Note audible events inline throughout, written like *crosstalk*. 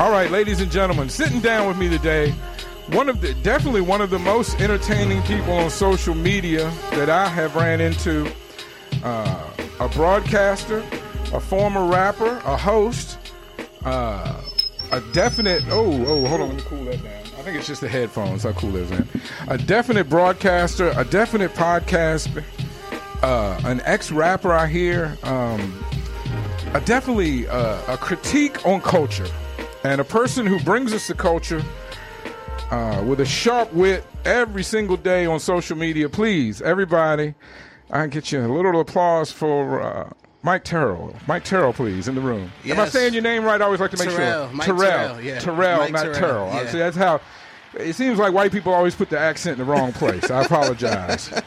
All right, ladies and gentlemen, sitting down with me today, one of the definitely one of the most entertaining people on social media that I have ran into. Uh, a broadcaster, a former rapper, a host, uh, a definite. Oh, oh, hold on, let me cool that down. I think it's just the headphones. How cool is that? A definite broadcaster, a definite podcast, uh, an ex rapper I hear, um, a definitely uh, a critique on culture, and a person who brings us the culture uh, with a sharp wit every single day on social media. Please, everybody, I can get you a little applause for. Uh, Mike Terrell. Mike Terrell, please, in the room. Am I saying your name right? I always like to make Terrell. sure. Mike Terrell. Terrell, yeah. Terrell, Mike not Terrell, Terrell. yeah. See, that's how. It seems like white people always put the accent in the wrong place. I apologize. *laughs*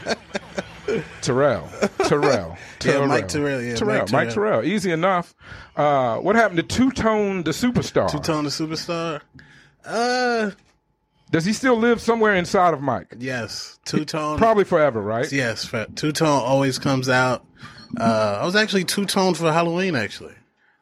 Terrell. Terrell. *laughs* Yeah, Mike Terrell, yeah, Terrell. Mike Mike Terrell. Terrell. Easy enough. Uh, what happened to Two Tone the Superstar? Two Tone the Superstar. Uh, Does he still live somewhere inside of Mike? yes. Two Tone. Probably forever, right? Yes. Two Tone always comes out. Uh, I was actually Two Tone for Halloween. Actually,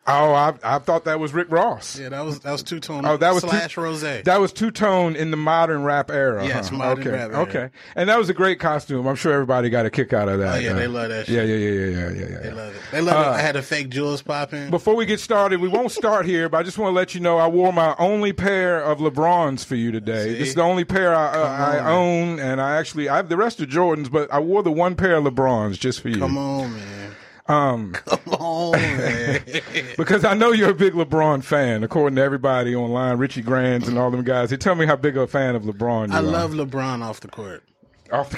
Oh, I, I thought that was Rick Ross. yeah, that was that was Two Tone. Oh, that was slash two, Rose. That was two tone in the modern rap era. Yes, huh? modern okay. rap era. Okay, and that was a great costume. I'm sure everybody got a kick out of that. Oh, yeah, Uh, they love that Yeah, shit. yeah, yeah, yeah, yeah, yeah, yeah. They love it. They love Uh, it. I had a fake jewels popping. Before we get started, we won't start here, but I just want to let you know I wore my only pair of LeBrons for you today. See? This is the only pair I, uh, I own, and I actually I have the rest of Jordans, but I wore the one pair of LeBrons just for you. Come on, man. Um, *laughs* Come on, man. *laughs* because I know you're a big LeBron fan, according to everybody online, Richie Grands and all them guys. They tell me how big a fan of LeBron you I are. love LeBron off the court. Off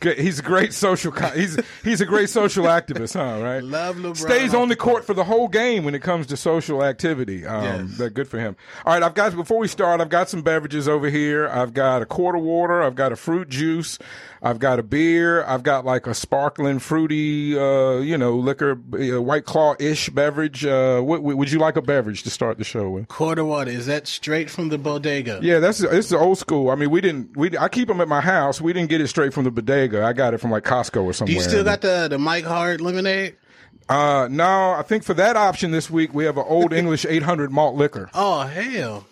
the, *laughs* he's a great social. He's he's a great social activist, huh? Right. Love LeBron Stays on the the court for the whole game when it comes to social activity. Um, Yes. that good for him. All right, I've got before we start, I've got some beverages over here. I've got a quart of water. I've got a fruit juice. I've got a beer. I've got like a sparkling, fruity, uh, you know, liquor, uh, white claw ish beverage. Uh, what, would you like a beverage to start the show with? Quarter water. Is that straight from the bodega? Yeah, that's it's the old school. I mean, we didn't. We I keep them at my house. We didn't get it straight from the bodega. I got it from like Costco or Do somewhere. you still got the the Mike Hard lemonade? Uh, no, I think for that option this week we have an Old *laughs* English 800 malt liquor Oh hell,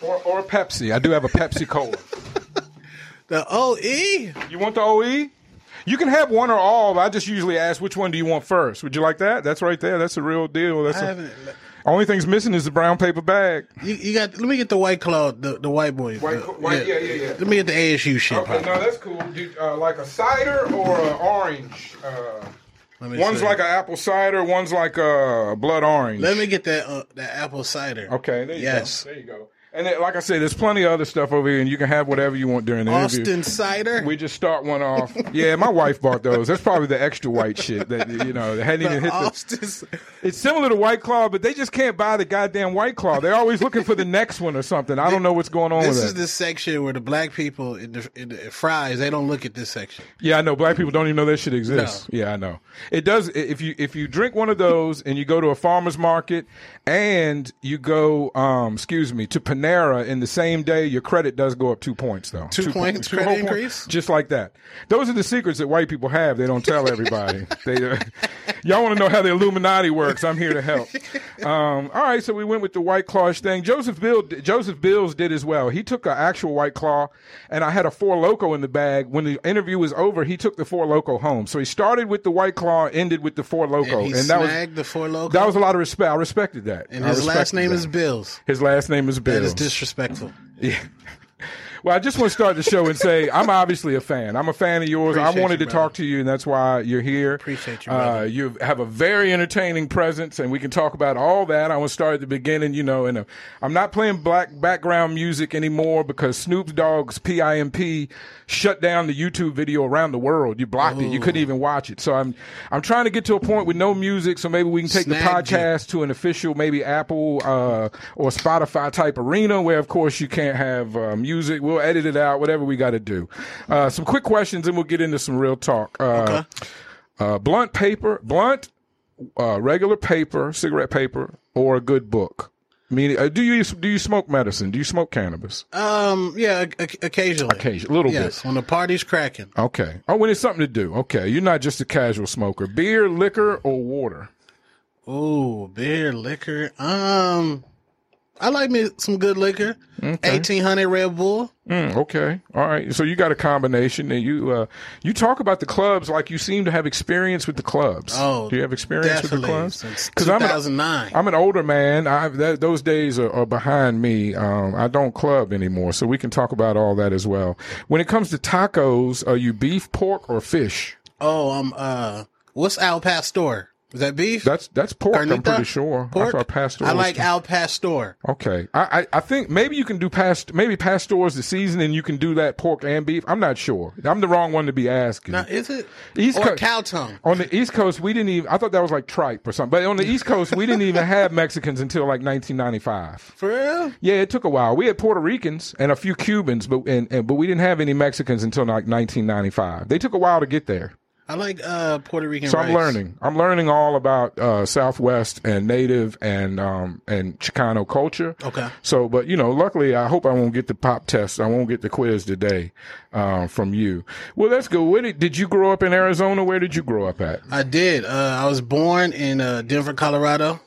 or or Pepsi. I do have a Pepsi Cola. The OE. You want the OE? You can have one or all. but I just usually ask which one do you want first. Would you like that? That's right there. That's a real deal. That's I a, haven't. only thing's missing is the brown paper bag. You, you got. Let me get the white claw. The the white boy. White- The- white- yeah, yeah, yeah. Let me get the ASU shit. Okay, no, that's cool. Do, uh, like a cider or an orange. Uh, Let me one's see. like an apple cider. One's like a blood orange. Let me get that uh, that apple cider. Okay, there you Yes. go. There you go. And then, like I said, there's plenty of other stuff over here, and you can have whatever you want during the interview. Austin cider. We just start one off. Yeah, my wife bought those. That's probably the extra white shit that you know hadn't even the hit the. It's similar to White Claw, but they just can't buy the goddamn White Claw. They're always looking for the next one or something. I don't know what's going on This is the section where the black people in the, in the fries they don't look at this section. Yeah, I know. Black people don't even know that shit exists. Yeah, I know. It does. If you if you drink one of those and you go to a farmer's market and you go, um, excuse me, to Panera in the same day, your credit does go up two points though. Two po- points two credit increase? just like that. Those are the secrets that white people have. They don't tell everybody. *laughs* they, uh, y'all want to know how the Illuminati works? I'm here to help. Um, all right, so we went with the White Claw thing. Joseph Bill, Joseph Bills did as well. He took an actual White Claw, and I had a Four Loco in the bag. When the interview was over, he took the Four Loco home. So he started with the White Claw, ended with the Four Loco, And he that was the Four Loco. that was a lot of respect. I respected that. and I his last name that. is Bills. His last name is Bills. Is disrespectful. *laughs* Yeah. Well, I just want to start the show and say I'm obviously a fan. I'm a fan of yours. Appreciate I wanted you, to talk to you, and that's why you're here. Appreciate you, Uh, you have a very entertaining presence, and we can talk about all that. I want to start at the beginning. You know, and uh, I'm not playing black background music anymore because Snoop Dogg's PIMP shut down the YouTube video around the world. You blocked it. You couldn't even watch it. So I'm I'm trying to get to a point with no music, so maybe we can take Snagged the podcast to an official, maybe Apple uh, or Spotify type arena where, of course, you can't have uh, music. We'll edit it out, whatever we got to do. Uh, some quick questions, and we'll get into some real talk. Uh, uh, blunt paper, blunt, uh, regular paper, cigarette paper, or a good book. Meaning, uh, do you do you smoke medicine? Do you smoke cannabis? Um, yeah, occasionally. Occasion- a little yes, bit. when the party's cracking. Okay. Oh, when it's something to do. Okay, you're not just a casual smoker. Beer, liquor, or water. Oh, beer, liquor. Um, I like me some good liquor. Okay. Eighteen hundred Red Bull. Mm, okay, all right. So you got a combination, and you uh, you talk about the clubs like you seem to have experience with the clubs. Oh, do you have experience with the clubs? Cuz I'm an, 2009. I'm an older man. I that, those days are, are behind me. Um, I don't club anymore, so we can talk about all that as well. When it comes to tacos, are you beef, pork, or fish? Oh, I'm um, uh, what's Al Pastor? Is that beef? That's that's pork. I'm pretty sure. Pork? I pastor. I like Al Pastor. Okay, I, I I think maybe you can do past maybe pastors the season, and you can do that pork and beef. I'm not sure. I'm the wrong one to be asking. Now, is it? East or Co- cow tongue? On the East Coast, we didn't even. I thought that was like tripe or something. But on the East Coast, we didn't even have Mexicans until like 1995. For real? Yeah, it took a while. We had Puerto Ricans and a few Cubans, but and, and but we didn't have any Mexicans until like 1995. They took a while to get there. I like uh Puerto Rican. So I'm learning. I'm learning all about uh, Southwest and Native and um, and Chicano culture. Okay. So, but you know, luckily, I hope I won't get the pop test. I won't get the quiz today uh, from you. Well, let's go. Where did, did you grow up in Arizona? Where did you grow up at? I did. Uh, I was born in uh, Denver, Colorado,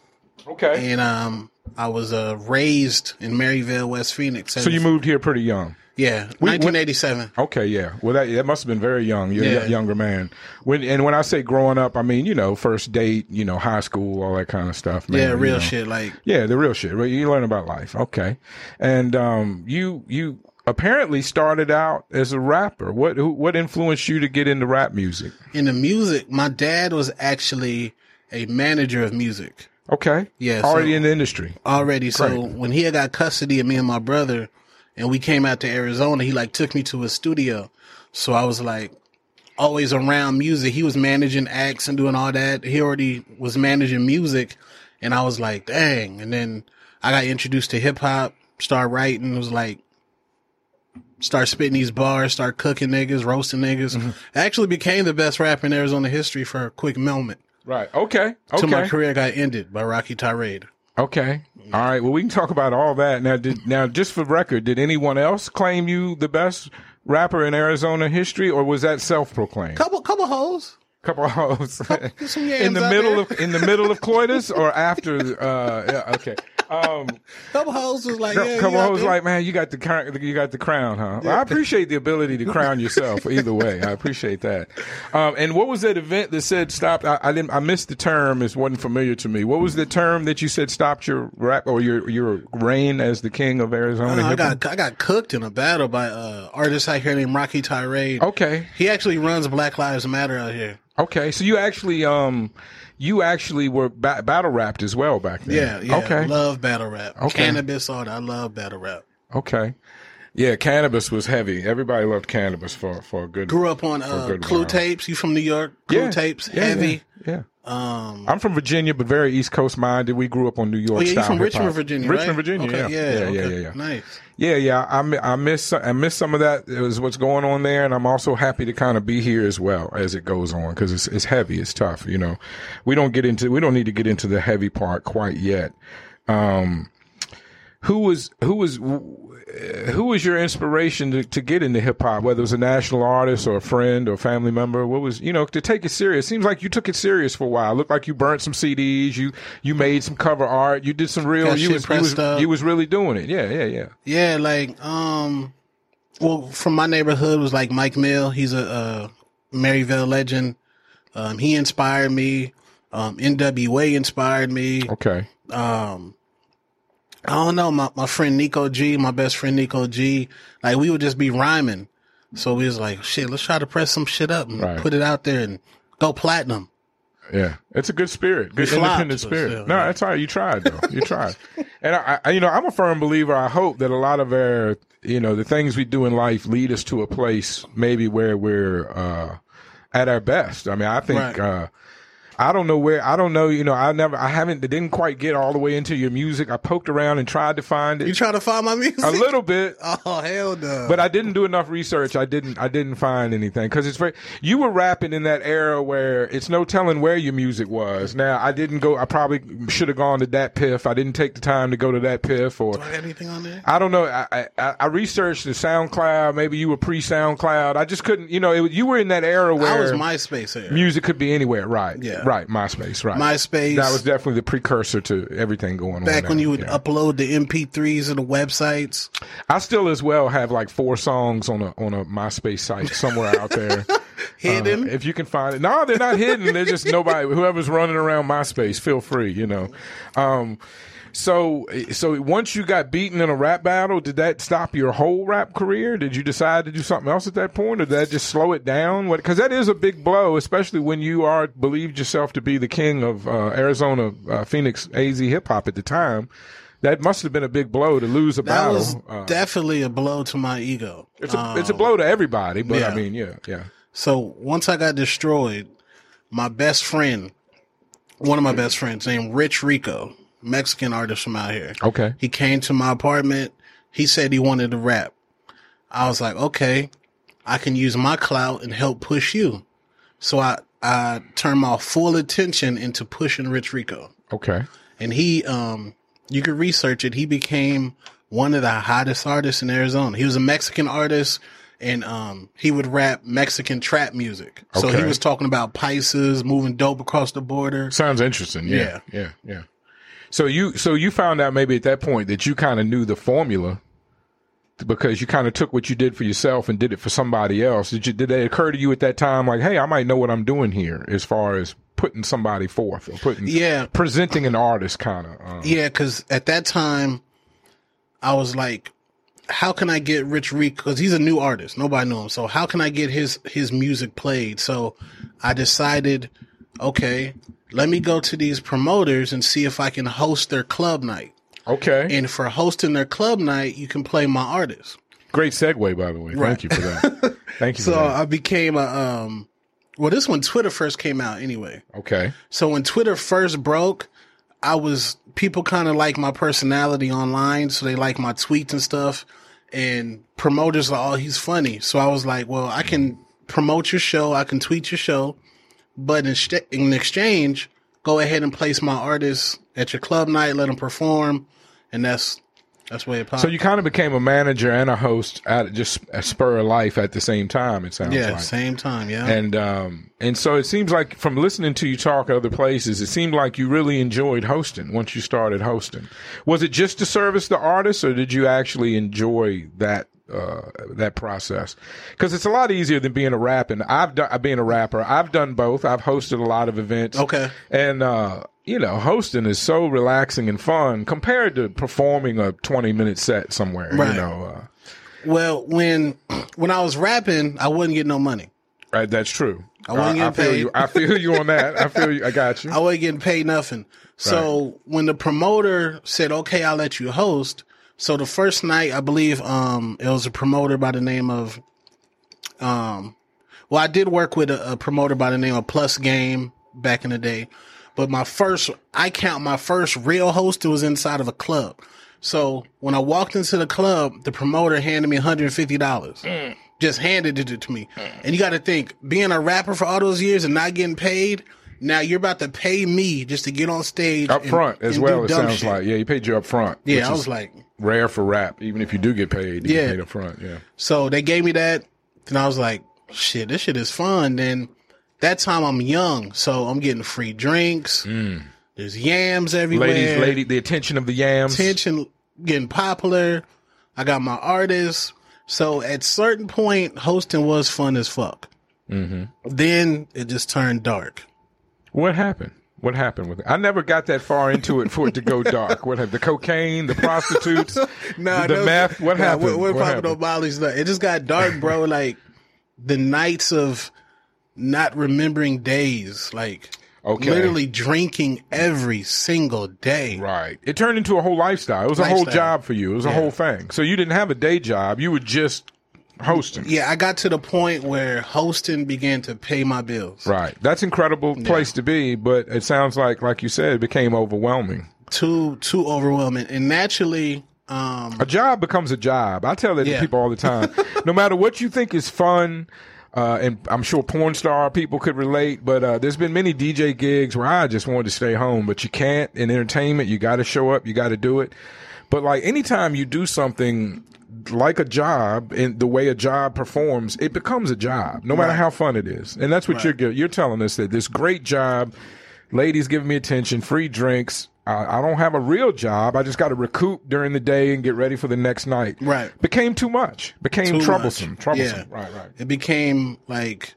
Okay. and um, I was uh, raised in Maryvale, West Phoenix. So you moved here pretty young. Yeah, We- 1987. Okay, yeah. Well, that that must have been very young. You're Yeah. a younger man. When and when I say growing up, I mean you know first date, you know high school, all that kind of stuff. Man, yeah, you real know. shit. Like Yeah, the real shit. Right? You learn about life. Okay, and um, you you apparently started out as a rapper. What who, what influenced you to get into rap music? in the music, my dad was actually a manager of music Okay, Yeah, already so- in the industry. already. So when he had got custody of me and my brother, and we came out to Arizona, he like took me to his studio. So I was like always around music. He was managing acts and doing all that. He already was managing music, and I was like, dang. And then I got introduced to hip hop, start writing. It was like. Start spitting these bars, start cooking niggas, roasting niggas. Mm-hmm. I actually became the best rapper in Arizona history for a quick moment. Right. Okay. Okay. Till my career got ended by Rocky Tirade. Okay. All right. Well, we can talk about all that now. Did *laughs* now just for record, did anyone else claim you the best rapper in Arizona history, or was that self-proclaimed? Couple, couple hoes. couple hoes some *laughs* in the middle there. of in the middle of *laughs* coitus or after uh yeah, okay um *laughs* Couple hoes was like, yeah, couple hoes like man you got the crown you got the crown huh? Well, i appreciate the ability to crown yourself *laughs* either way. I appreciate that. Um and what was that event that said stop i, I didn't i missed the term it wasn't familiar to me. What was the term that you said stopped your rap or your your reign as the king of arizona Uh, I got I got cooked in a battle by uh artist out here named Rocky Tirade. okay. He actually runs Black Lives Matter out here. okay so you actually um you actually were ba- battle rapped as well back then Yeah, yeah. okay Love battle rap. Okay. Cannabis, all that. I love battle rap. Okay. Yeah, cannabis was heavy. Everybody loved cannabis for, for a good. Grew up on uh, Clue while. tapes. You from New York? Clue yeah, tapes, yeah, heavy. Yeah. yeah. Um, I'm from Virginia, but very East Coast minded. We grew up on New York. oh yeah, style from hip-hop. Richmond, Virginia, Richmond, right? Virginia. Okay, yeah, yeah, yeah, yeah, okay. yeah, yeah. Nice. Yeah, yeah. I, I miss I miss some of that. It was what's going on there, and I'm also happy to kind of be here as well as it goes on because it's it's heavy, it's tough. You know, we don't get into we don't need to get into the heavy part quite yet. Um, who was who was who was your inspiration to, to get into hip hop? Whether it was a national artist or a friend or family member, what was you know to take it serious? Seems like you took it serious for a while. Looked like you burnt some CDs. You you made some cover art. You did some real. You was, you was up. you was really doing it. Yeah, yeah, yeah. Yeah, like um, well, from my neighborhood was like Mike Mill. He's a, uh Maryvale legend. Um, he inspired me. Um, NWA inspired me. Okay. Um, I don't know. My my friend Nico G, my best friend Nico G, like we would just be rhyming. So we was like, shit, let's try to press some shit up and Right. put it out there and go platinum. Yeah, it's a good spirit, good flopped, independent spirit. still, no, yeah. that's all right. You tried though. *laughs* You tried, and I, I, you know, I'm a firm believer. I hope that a lot of our, you know, the things we do in life lead us to a place maybe where we're uh, at our best. I mean, I think. Right. Uh, I don't know where. I don't know. You know, I never. I haven't. Didn't quite get all the way into your music. I poked around and tried to find it. You trying to find my music? a little bit. *laughs* Oh hell no! But I didn't do enough research. I didn't. I didn't find anything because it's very. You were rapping in that era where it's no telling where your music was. Now I didn't go. I probably should have gone to DatPiff. I didn't take the time to go to DatPiff or. Do I got anything on there? I don't know. I, I I researched the SoundCloud. Maybe you were pre SoundCloud. I just couldn't. You know, it, you were in that era where I was MySpace here. music could be anywhere. Right. Yeah. Right, MySpace, right. MySpace. That was definitely the precursor to everything going on. back when you would yeah. upload the MP3s and the websites. I still as well have like four songs on a on a MySpace site somewhere out there. *laughs* Hidden. Uh, if you can find it. No, they're not hidden. They're just *laughs* nobody. Whoever's running around MySpace, feel free. You know. Um, so so once you got beaten in a rap battle, did that stop your whole rap career? Did you decide to do something else at that point, or did that just slow it down? What? Because that is a big blow, especially when you are believed yourself to be the king of uh, Arizona uh, Phoenix AZ hip hop at the time. That must have been a big blow to lose a that battle. was Uh, definitely a blow to my ego. it's a it's a Um, blow to everybody, but I mean, yeah, yeah. So once I got destroyed, my best friend, one of my best friends named Rich Rico, Mexican artist from out here. Okay. He came to my apartment. He said he wanted to rap. I was like, okay, I can use my clout and help push you. So I, I turned my full attention into pushing Rich Rico. Okay. And he, um, you could research it. He became one of the hottest artists in Arizona. He was a Mexican artist and, um, he would rap Mexican trap music. So he was talking about Pisces, moving dope across the border. Sounds interesting. Yeah. Yeah. Yeah. Yeah. So you so you found out maybe at that point that you kind of knew the formula because you kind of took what you did for yourself and did it for somebody else. Did you did it occur to you at that time like, hey, I might know what I'm doing here as far as putting somebody forth or putting Yeah. presenting an artist kind of. Um, Yeah, because at that time, I was like, "How can I get Rich Reek? Because he's a new artist, nobody knew him. So how can I get his his music played?" So I decided, okay, let me go to these promoters and see if I can host their club night. Okay. And for hosting their club night, you can play my artist. Great segue, by the way. Thank you for that. *laughs* Thank you So. I became a um. Well, this when Twitter first came out, anyway. Okay. So when Twitter first broke, I was people kind of like my personality online, so they like my tweets and stuff. And promoters are, oh, he's funny. So I was like, well, I can promote your show, I can tweet your show, but in, in exchange, go ahead and place my artists at your club night, let them perform, and that's that's where it popped. So you kind of became a manager and a host at just a spur of life at the same time. It sounds yeah, like. same time, yeah. And um, and so it seems like from listening to you talk at other places, it seemed like you really enjoyed hosting once you started hosting. Was it just to service the artists, or did you actually enjoy that uh, that process? Because it's a lot easier than being a rapper. I've done being a rapper. I've done both. I've hosted a lot of events. Okay. And uh, you know, hosting is so relaxing and fun compared to performing a twenty minute set somewhere. Right. You know. Uh, well, when when I was rapping, I wouldn't get no money. Right, that's true. I wasn't I getting feel paid. you. I feel you on that. I feel you. I got you. *laughs* I wasn't getting paid nothing. So when the promoter said, "Okay, I'll let you host," so the first night, I believe, um, it was a promoter by the name of, um, well, I did work with a, a promoter by the name of Plus Game back in the day, but my first, I count my first real host it was inside of a club. So when I walked into the club, the promoter handed me $150. Just handed it to me. And you got to think, being a rapper for all those years and not getting paid, now you're about to pay me just to get on stage up and- front as and well. do It sounds shit. like yeah, you paid you up front. Yeah, which I is was like, rare for rap. Even if you do get paid, you Yeah. get paid up front. Yeah. So they gave me that, and I was like, shit, this shit is fun. Then that time I'm young, so I'm getting free drinks. There's yams everywhere. Mm. Ladies, lady, the attention of the yams. attention getting popular. I got my artists. So at certain point, hosting was fun as fuck. Mm-hmm. Then it just turned dark. What happened? What happened with it? I never got that far into it for it to go *laughs* dark. What happened? The cocaine, the prostitutes, *laughs* Nah, the no- meth. What nah, happened? We're, we're What popping happened? Molly's nut. It just got dark, bro. like the nights of not remembering days, like Okay. literally drinking every single day. Right. It turned into a whole lifestyle. It was a whole job for you. It was a whole thing. So you didn't have a day job. You were just hosting. Yeah, I got to the point where hosting began to pay my bills. Right. That's incredible place to be, but it sounds like, like you said, it became overwhelming. Too too overwhelming, and naturally, um, A job becomes a job. I tell that to people all the time. *laughs* no matter what you think is fun, uh, and I'm sure porn star people could relate, but uh, there's been many DJ gigs where I just wanted to stay home, but you can't. In entertainment, you got to show up, you got to do it. But like anytime you do something like a job and the way a job performs, it becomes a job, no matter Right. how fun it is. And that's what you're you're telling us that this great job ladies giving me attention, free drinks. I, I don't have a real job. I just got to recoup during the day and get ready for the next night. Right. Became too much. Became Too troublesome. much. Troublesome. Yeah. Right. Right. It became like,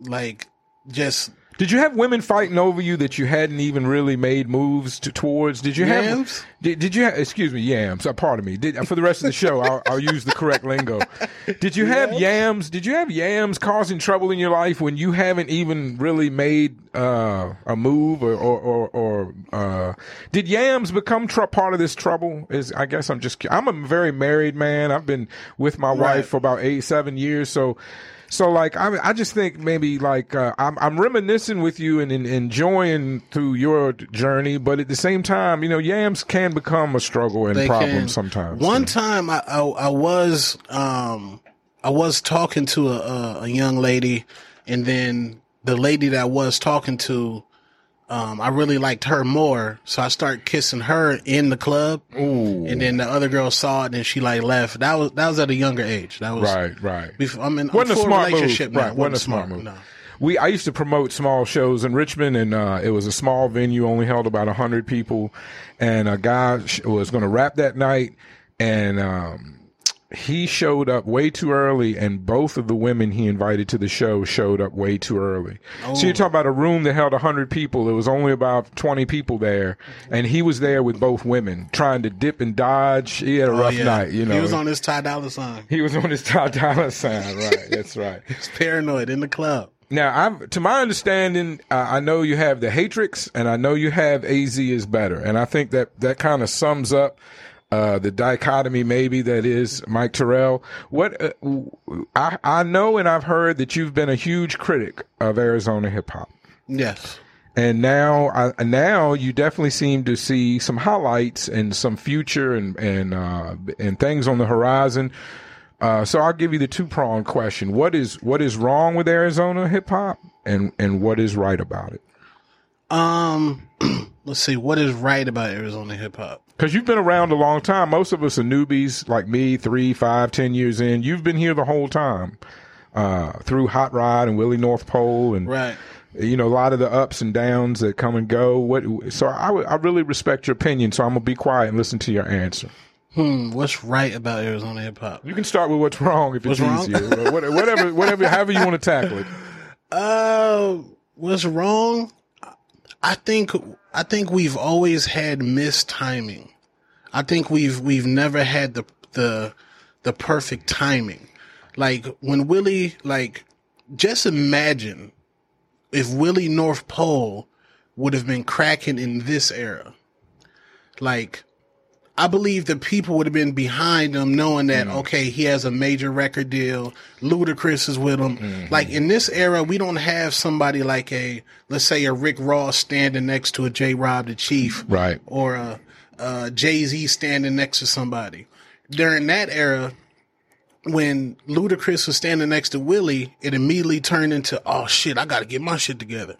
like just Did you have women fighting over you that you hadn't even really made moves to, towards? Did you Yams? have? Did, did you have? Excuse me, yams. Uh, pardon me. Did, for the rest of the show, I'll, I'll use the correct lingo. Did you have yams? Did you have yams causing trouble in your life when you haven't even really made uh, a move, or or, or, or uh, did yams become tr- part of this trouble? Is I guess I'm just. I'm a very married man. I've been with my Right. wife for about eight, seven years, so. So like I, I just think maybe like uh, I'm, I'm reminiscing with you and, and enjoying through your journey, but at the same time, you know, yams can become a struggle and they problem can- sometimes. One time, I, I I was um I was talking to a, a a young lady, and then the lady that I was talking to, um, I really liked her more, so I started kissing her in the club, Ooh, and then the other girl saw it, and she like left. That was that was at a younger age. That was right, right. Before, I'm in Wasn't a smart relationship move, now. right? Wasn't a smart move. No. We I used to promote small shows in Richmond, and uh, it was a small venue, only held about hundred people, and a guy was going to rap that night, and um, he showed up way too early, and both of the women he invited to the show showed up way too early. So you're talking about a room that held hundred people. There was only about twenty people there, and he was there with both women, trying to dip and dodge. He had a rough Oh, yeah. night, you know. he was on his Ty Dolla Sign. He was on his Ty Dolla sign, right? *laughs* That's right. He's paranoid in the club. Now, I'm, to my understanding, uh, I know you have the Hatrix, and I know you have AZ is better, and I think that that kind of sums up uh, the dichotomy, maybe that is Mike Terrell. What uh, I I know, and I've heard that you've been a huge critic of Arizona hip hop, Yes. and now I, now you definitely seem to see some highlights and some future and and uh, and things on the horizon. Uh, so I'll give you the two pronged question: what is what is wrong with Arizona hip hop, and and what is right about it? Um, *clears throat* let's see. What is right about Arizona hip hop? Because you've been around a long time. Most of us are newbies, like me, three, five, ten years in. You've been here the whole time, uh, through Hot Rod and Willie Northpole, and Right. you know a lot of the ups and downs that come and go. What? So I I really respect your opinion. So I'm gonna be quiet and listen to your answer. Hmm. What's right about Arizona hip hop? You can start with what's wrong if it's What's wrong? easier. Whatever, whatever, however you want to tackle it. *laughs* Uh, what's wrong? I think I think we've always had mistiming. I think we've we've never had the the the perfect timing. Like when Willie like just imagine if Willie Northpole would have been cracking in this era. Like I believe that people would have been behind him knowing that, mm. okay, he has a major record deal. Ludacris is with him. Mm-hmm. Like in this era, we don't have somebody like a, let's say a Rick Ross standing next to a J Rob the Chief. Right. Or a, a Jay Z standing next to somebody. During that era, when Ludacris was standing next to Willie, it immediately turned into, oh shit, I gotta get my shit together.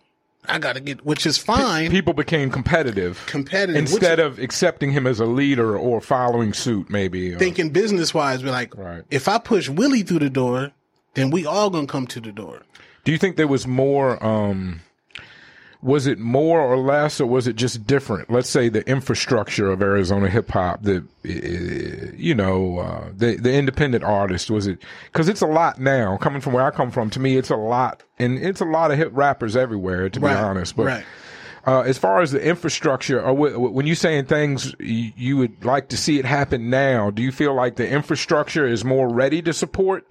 I gotta get, which is fine. People became competitive, Competitive, which- instead of accepting him as a leader or following suit. Maybe. Thinking business wise, we're like, Right. if I push Willie through the door, then we all gonna come to the door. Do you think there was more? Um, was it more or less, or was it just different? Let's say the infrastructure of Arizona hip hop, the you know uh, the the independent artist. Was it because it's a lot now? Coming from where I come from, to me, it's a lot, and it's a lot of hip rappers everywhere. To be honest, but. right. Uh, as far as the infrastructure, or w- w- when you're saying things you, you would like to see it happen now, do you feel like the infrastructure is more ready to support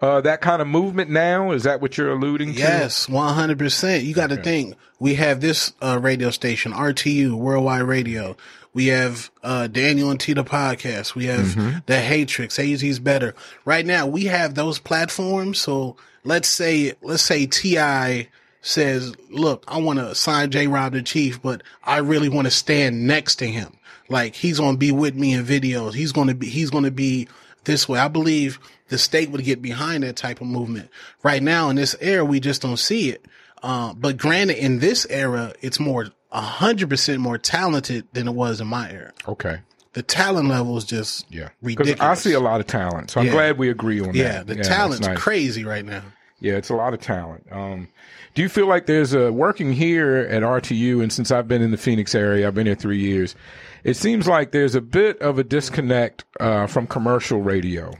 uh, that kind of movement now? Is that what you're alluding to? Yes, one hundred percent. You got to think. We have this uh, radio station, RTU, Worldwide Radio. We have uh, Daniel and Tita podcast. We have Mm-hmm. the Hatrix. AZ's better. Right now, we have those platforms. So let's say, let's say Ti says, "Look, I want to sign J. Rob the Chief, but I really want to stand next to him. Like he's going to be with me in videos. He's going to be. He's going to be this way. I believe the state would get behind that type of movement. Right now in this era, we just don't see it. Uh, but granted, in this era, it's more a hundred percent more talented than it was in my era. Okay. The talent level is just Yeah. Ridiculous. I see a lot of talent, so I'm Yeah. glad we agree on that. yeah, that. the that's talent's nice. crazy right now. Yeah, it's a lot of talent. Um, do you feel like there's a working here at RTU, and since I've been in the Phoenix area, I've been here three years. It seems like there's a bit of a disconnect uh, from commercial radio.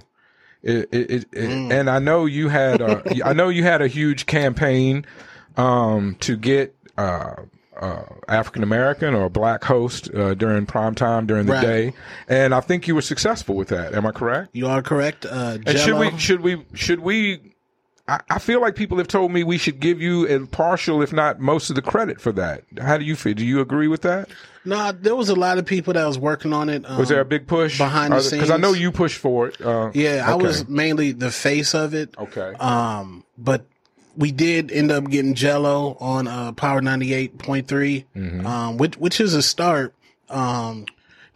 It, it, it, Mm. and I know you had a, *laughs* I know you had a huge campaign um, to get uh, uh, African American or black host uh, during prime time during the Right. day, and I think you were successful with that. Am I correct? You are correct. Uh, And should we should we should we? I, I feel like people have told me we should give you a partial, if not most of the credit for that. How do you feel? Do you agree with that? No, there was a lot of people that was working on it. Um, Was there a big push behind the scenes? Because I know you pushed for it. Uh, Yeah, I okay. was mainly the face of it. Okay. Um, but we did end up getting Jello on uh, Power ninety eight point three, Mm-hmm. um, which which is a start. Um,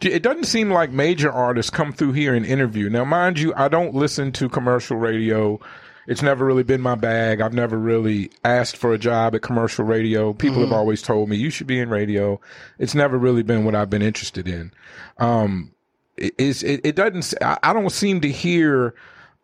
It doesn't seem like major artists come through here and interview. Now, mind you, I don't listen to commercial radio. It's never really been my bag. I've never really asked for a job at commercial radio. People have always told me you should be in radio. It's never really been what I've been interested in. Um, it, it, it doesn't, I, I don't seem to hear,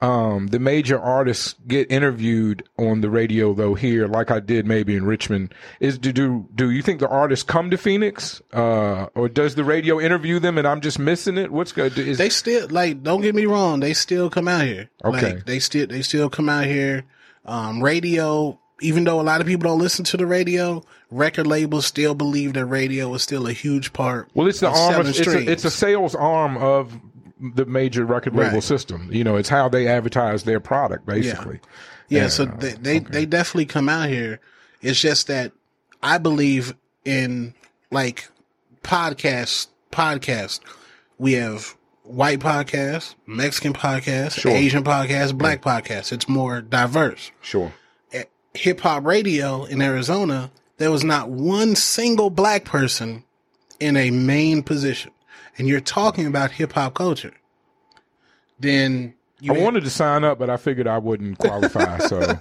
um, the major artists get interviewed on the radio though here, like I did maybe in Richmond. Is do do, do you think the artists come to Phoenix, uh, or does the radio interview them and I'm just missing it? What's good? Is, they still like. Don't get me wrong. They still come out here. Okay. Like, they still they still come out here. Um, radio. Even though a lot of people don't listen to the radio, record labels still believe that radio is still a huge part. well, it's the arm. Of, it's, a, it's a sales arm of the major record label Right. system. You know, it's how they advertise their product, basically. Yeah, Yeah. so they they, they definitely come out here. It's just that I believe in like podcasts. Podcast, we have white podcasts, Mexican podcasts, Sure. Asian podcasts, black podcasts. It's more diverse. Sure. Hip hop radio in Arizona, there was not one single black person in a main position, and you're talking about hip hop culture. Then you I wanted to sign up, but I figured I wouldn't qualify, so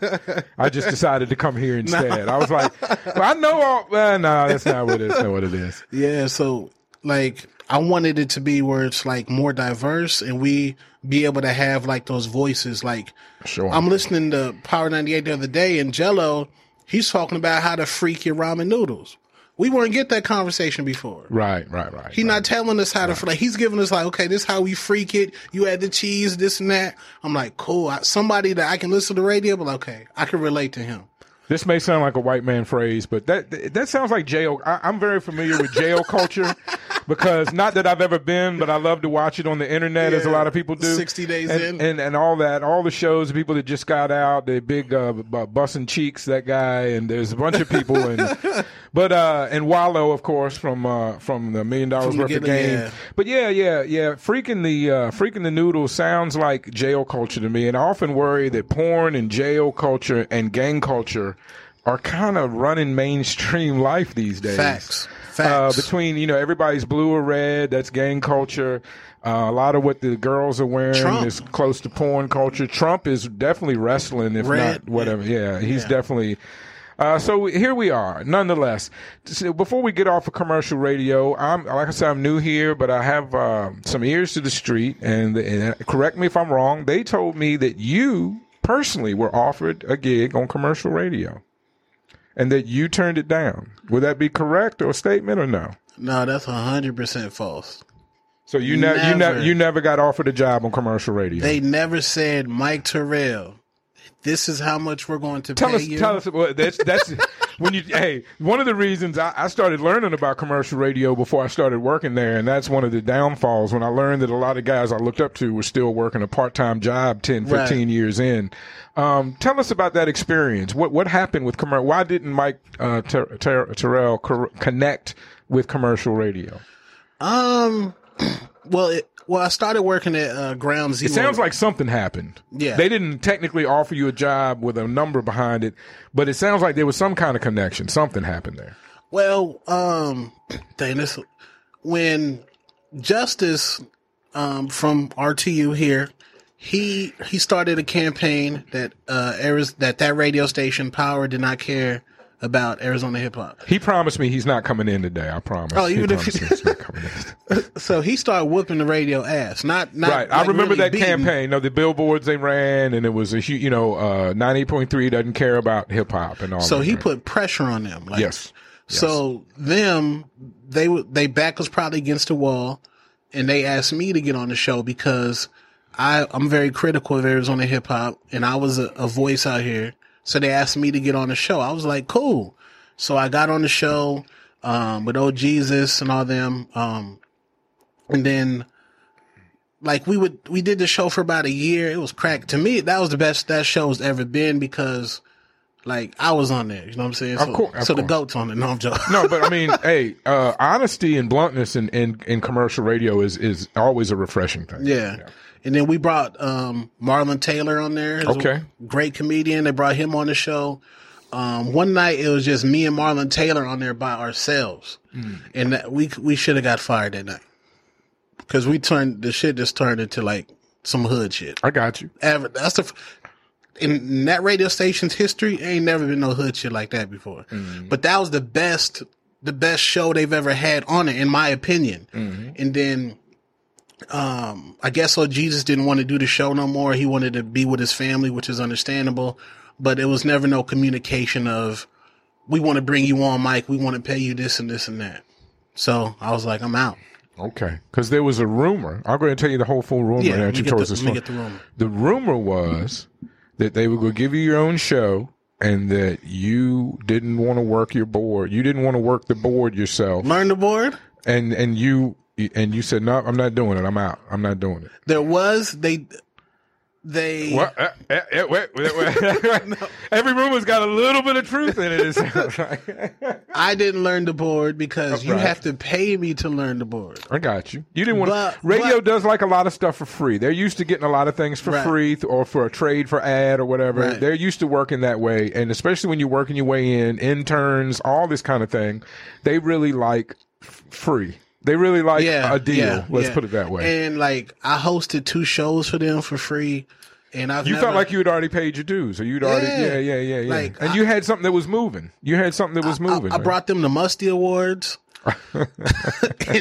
I just decided to come here *laughs* instead. I was like, well, I know all. Well, no, that's not what it is. Not what it is. Yeah, so like I wanted it to be where it's like more diverse and we be able to have like those voices. Like Sure. I'm listening to Power 98 the other day and Jello, he's talking about how to freak your ramen noodles. We weren't get that conversation before. right, right, right. He's not telling us how to like. He's giving us like, okay, this is how we freak it. You add the cheese, this and that. I'm like, cool. I, somebody that I can listen to the radio, but okay, I can relate to him. This may sound like a white man phrase, but that that sounds like jail. I, I'm very familiar with jail culture *laughs* because not that I've ever been, but I love to watch it on the internet, as a lot of people do. 60 days and, in. and and all that, all the shows, the people that just got out, the big uh, b- bussing cheeks, that guy, and there's a bunch of people, and *laughs* but uh, and Wallo, of course, from uh, from the Million Dollaz Worth of Game. yeah. But yeah, yeah, yeah. Freaking the uh, freaking the noodles sounds like jail culture to me, and I often worry that porn and jail culture and gang culture are kind of running mainstream *laughs* life these days. Facts. Uh, Facts. between you know everybody's blue or red, that's gang culture. Uh, a lot of what the girls are wearing Trump. is close to porn culture. Trump is definitely wrestling, if Red, not whatever. Yeah, he's Yeah. definitely. Uh, so here we are. Nonetheless, before we get off of commercial radio, I'm like I said, I'm new here, but I have uh, some ears to the street. And, and correct me if I'm wrong. They told me that you personally were offered a gig on commercial radio, and that you turned it down. Would that be correct or a statement or no? No, that's hundred percent false. So you never you Never. you never got offered a job on commercial radio. They never said Mike Terrell. This is how much we're going to tell pay us you. tell us well, that's that's *laughs* when you hey one of the reasons I, I started learning about commercial radio before I started working there and that's one of the downfalls when I learned that a lot of guys I looked up to were still working a part-time job 10 15 Right. years in um, tell us about that experience what what happened with commercial why didn't Mike uh, Ter- Ter- Terrell cor- connect with commercial radio Um, well, it, well, I started working at uh, Ground Zero. It sounds like something happened. Yeah. They didn't technically offer you a job with a number behind it, but it sounds like there was some kind of connection. Something happened there. Well, um, dang, this when Justice um, from RTU here, he he started a campaign that uh that that radio station Power did not care about Arizona hip hop. He promised me he's not coming in today. I promise. Oh, even he if he- promised me he's not coming in. *laughs* So he started whooping the radio ass. Not not Right, I remember really that beating. campaign. No, the billboards they ran, and it was a huge. You know, uh, ninety point three doesn't care about hip hop and all. So that. he put pressure on them. Like, Yes. So them, they they back was probably against the wall, and they asked me to get on the show because I I'm very critical of Arizona hip hop, and I was a, a voice out here. So they asked me to get on the show. I was like, cool. So I got on the show um, with old Jesus and all them, um, and then like we would we did the show for about a year. It was crack to me. That was the best that show's ever been because. Like I was on there, you know what I'm saying? Of so, course, of so the goats on it. No, I'm joking. no, but I mean, *laughs* hey, uh, honesty and bluntness in, in, in commercial radio is, is always a refreshing thing. Yeah. And then we brought um, Marlon Taylor on there. Okay. Great comedian. They brought him on the show. Um, one night it was just me and Marlon Taylor on there by ourselves. Mm. And that, we we should have got fired that night. Cause we turned, the shit just turned into like some hood shit. I got you. Ever, that's the, in that radio station's history, ain't never been no hood shit like that before. Mm. But that was the best, the best show they've ever had on it, in my opinion. Mm-hmm. And then, um, I guess so Jesus didn't want to do the show no more. He wanted to be with his family, which is understandable. But it was never no communication of, we want to bring you on, Mike. We want to pay you this and this and that. So I was like, I'm out. Okay, because there was a rumor. I'm going to tell you the whole full rumor Yeah, let me get the- let me get the rumor. The rumor was that they were going to give you your own show and that you didn't want to work your board. You didn't want to work the board yourself. Learn the board. And and you and you said, "No, I'm not doing it. I'm out. I'm not doing it." There was, they, they, What? Uh, uh, uh, wait, wait, wait. *laughs* *laughs* Every rumor's got a little bit of truth in it. It like. *laughs* I didn't learn the board because you Right. have to pay me to learn the board. I got you. You didn't want But- to. Radio but- does like a lot of stuff for free. They're used to getting a lot of things for Right. free th- or for a trade for ad or whatever. Right. They're used to working that way. And especially when you're working your way in, interns, all this kind of thing, they really like f- free. They really like Yeah, a deal. yeah, Let's yeah. put it that way. And like, I hosted two shows for them for free, and I've you never, felt like you had already paid your dues, or you'd already, yeah, Yeah. yeah, yeah. Like, and I- you had something that was moving. You had something that was I, moving. I right? brought them the Musty Awards. *laughs* and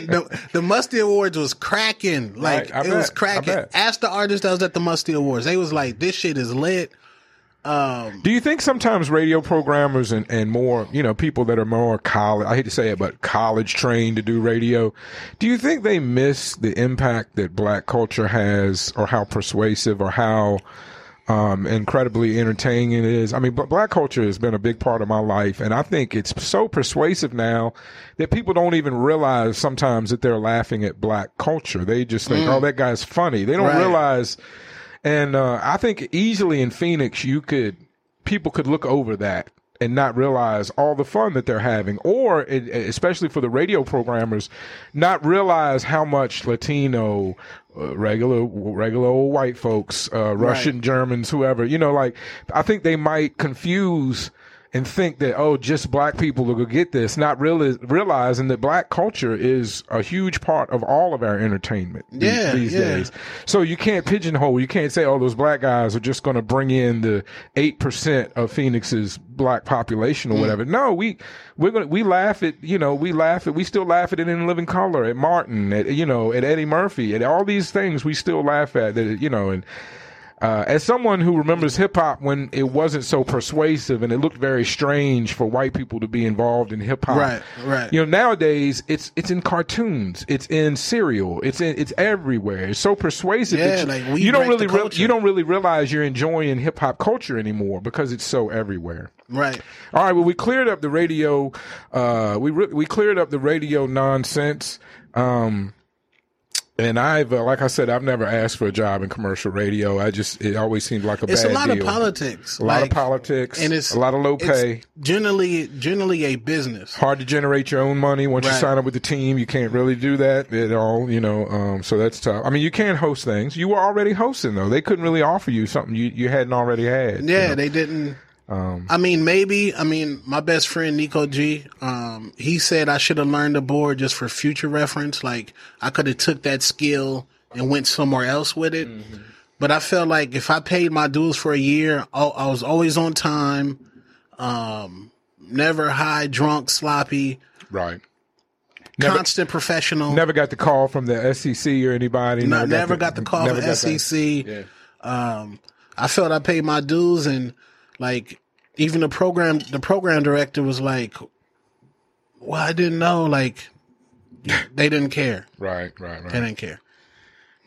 the, the Musty Awards was cracking. Like Right, it was bet, I cracking. Ask the artist that was at the Musty Awards. They was like, "This shit is lit." Um, Do you think sometimes radio programmers and, and more, you know, people that are more college, I hate to say it, but college trained to do radio, do you think they miss the impact that black culture has or how persuasive or how um, incredibly entertaining it is? I mean, but black culture has been a big part of my life. And I think it's so persuasive now that people don't even realize sometimes that they're laughing at black culture. They just think, oh, that guy's funny. They don't Right. realize. And uh, I think easily in Phoenix, you could people could look over that and not realize all the fun that they're having, or it, especially for the radio programmers, not realize how much Latino, uh, regular regular old white folks, uh, Russian, Germans, whoever, you know, like I think they might confuse and think that oh, just black people will go get this, not realize, realizing that black culture is a huge part of all of our entertainment these- Yeah, these yeah. days. So you can't pigeonhole. You can't say, "Oh, those black guys are just going to bring in the eight percent of Phoenix's black population or Mm. whatever." No, we we're going to we laugh at you know we laugh at we still laugh at it in Living Color at Martin at you know at Eddie Murphy at all these things we still laugh at that you know and. Uh, as someone who remembers hip hop when it wasn't so persuasive and it looked very strange for white people to be involved in hip hop, Right, right. You know, nowadays it's it's in cartoons, it's in cereal, it's in it's everywhere. It's so persuasive. Yeah, that you, like, you don't really re- you don't really realize you're enjoying hip hop culture anymore because it's so everywhere. right. All right, well, we cleared up the radio. Uh, we re- we cleared up the radio nonsense. Um, and I've, uh, like I said, I've never asked for a job in commercial radio. I just it always seemed like a bad. It's a lot deal. of politics. A lot of politics, and it's a lot of low pay. Generally, generally a business. Hard to generate your own money once you sign up with the team. You can't really do that at all, you know. Um, so that's tough. I mean, you can host things. You were already hosting though. They couldn't really offer you something you, you hadn't already had. you Yeah, know. they didn't. Um, I mean, maybe. I mean, my best friend Nico G. Um, he said I should have learned the board just for future reference. Like I could have took that skill and went somewhere else with it. Mm-hmm. But I felt like if I paid my dues for a year, I, I was always on time. Um, never high, drunk, sloppy, Right. Never- constant professional. Never got the call from the SEC or anybody. No, never got the call never from got. SEC. Yeah. Um, I felt I paid my dues, and like even the program, the program director was like, "Well, I didn't know." Like they didn't care. Right, *laughs* right, right. They didn't care.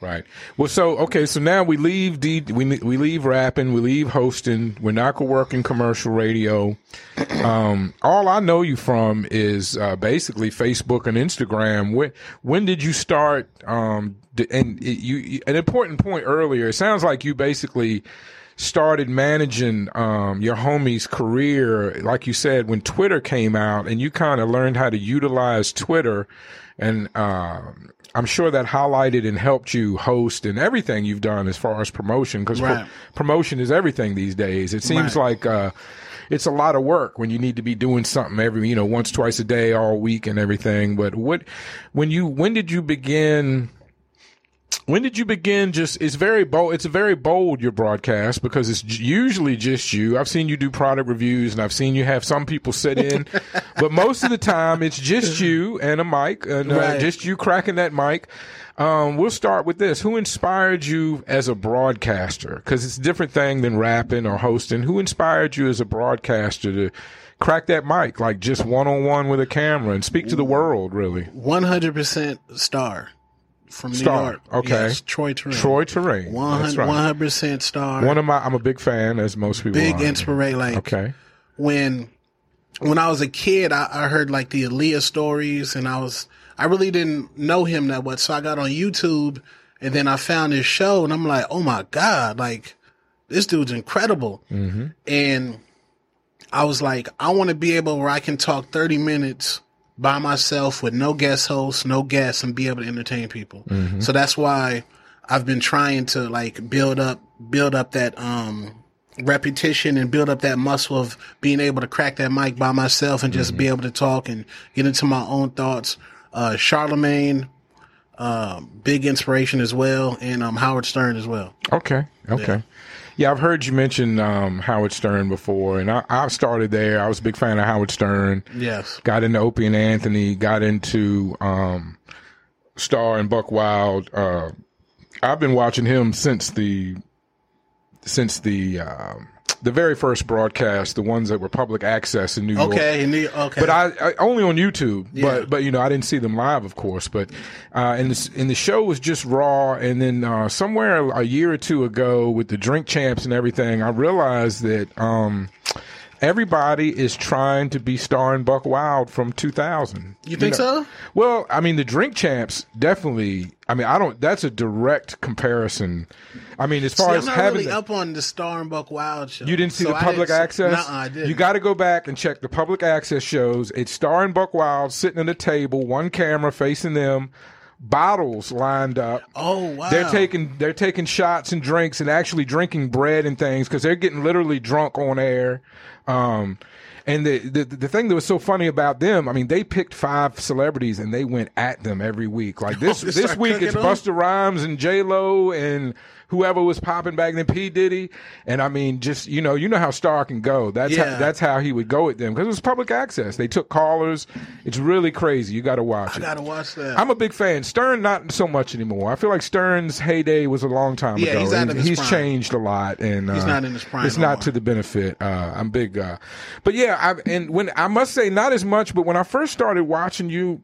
Right. Well, so okay, so now we leave D, we we leave rapping, we leave hosting. We're not gonna work in commercial radio. *clears throat* Um, all I know you from is uh, basically Facebook and Instagram. When when did you start? Um, and it, you, you an important point earlier. It sounds like you basically started managing um, your homie's career, like you said, when Twitter came out, and you kind of learned how to utilize Twitter, and um I'm sure that highlighted and helped you host and everything you've done as far as promotion, because Right. promotion is everything these days. It seems Right. like uh, it's a lot of work when you need to be doing something every, you know, once, twice a day, all week, and everything. But what, when you, when did you begin? When did you begin? Just it's very bold. It's a very bold your broadcast because it's usually just you. I've seen you do product reviews and I've seen you have some people sit in, *laughs* but most of the time it's just you and a mic and uh, Right. just you cracking that mic. Um, we'll start with this. Who inspired you as a broadcaster? Because it's a different thing than rapping or hosting. Who inspired you as a broadcaster to crack that mic, like just one on one with a camera and speak to the world? Really, One hundred percent star from New York. okay. Yes, Troi Torain. Troi Torain. One hundred percent star. One of my, I'm a big fan, as most people big inspiration. Like Okay. when when I was a kid, I, I heard like the Aaliyah stories, and I was I really didn't know him that much, so I got on YouTube, and then I found his show, and I'm like, oh my god, like this dude's incredible, mm-hmm. and I was like, I want to be able where I can talk 30 minutes by myself with no guest hosts, no guests, and be able to entertain people. So that's why I've been trying to like build up, build up that, um, repetition and build up that muscle of being able to crack that mic by myself and just be able to talk and get into my own thoughts. Uh, Charlamagne, um, big inspiration as well, and um, Howard Stern as well. Okay. Okay. Yeah. I've heard you mention um, Howard Stern before, and I, I started there. I was a big fan of Howard Stern. Yes. Got into Opie and Anthony. Got into um, Star and Buck Wild. Uh, I've been watching him since the since the um, the very first broadcast, the ones that were public access in New York. Okay. The, okay. But I, I only on YouTube. Yeah. But but you know I didn't see them live, of course. But uh, and the and the show was just raw. And then uh, somewhere a year or two ago, with the drink champs and everything, I realized that um, everybody is trying to be starring Buck Wild from 2000. you think know? so? Well, I mean, the drink champs definitely. I mean, I don't. That's a direct comparison. I mean, as far See, as having really the- up on the Star and Buck Wild show. you didn't see So the public access? Nuh-uh, I didn't. You got to go back and check the public access shows. It's Star and Buck Wild sitting at a table, one camera facing them, bottles lined up. Oh wow! They're taking they're taking shots and drinks and actually drinking bread and things because they're getting literally drunk on air. Um, and the, the the thing that was so funny about them, I mean, they picked five celebrities and they went at them every week. Like this *laughs* they this week, it's? Busta Rhymes and J Lo and whoever was popping back then, P Diddy. And I mean, just you know, you know how Star can go. That's Yeah. how, that's how he would go at them because it was public access. They took callers. It's really crazy. You got to watch I it. gotta watch that. I'm a big fan. Stern, not so much anymore. I feel like Stern's heyday was a long time Yeah, ago. he's out of his he's prime. changed a lot, and He's uh, not in his prime It's no not more. to the benefit. Uh, I'm big, uh, but yeah. I, and when I must say, not as much. But when I first started watching you,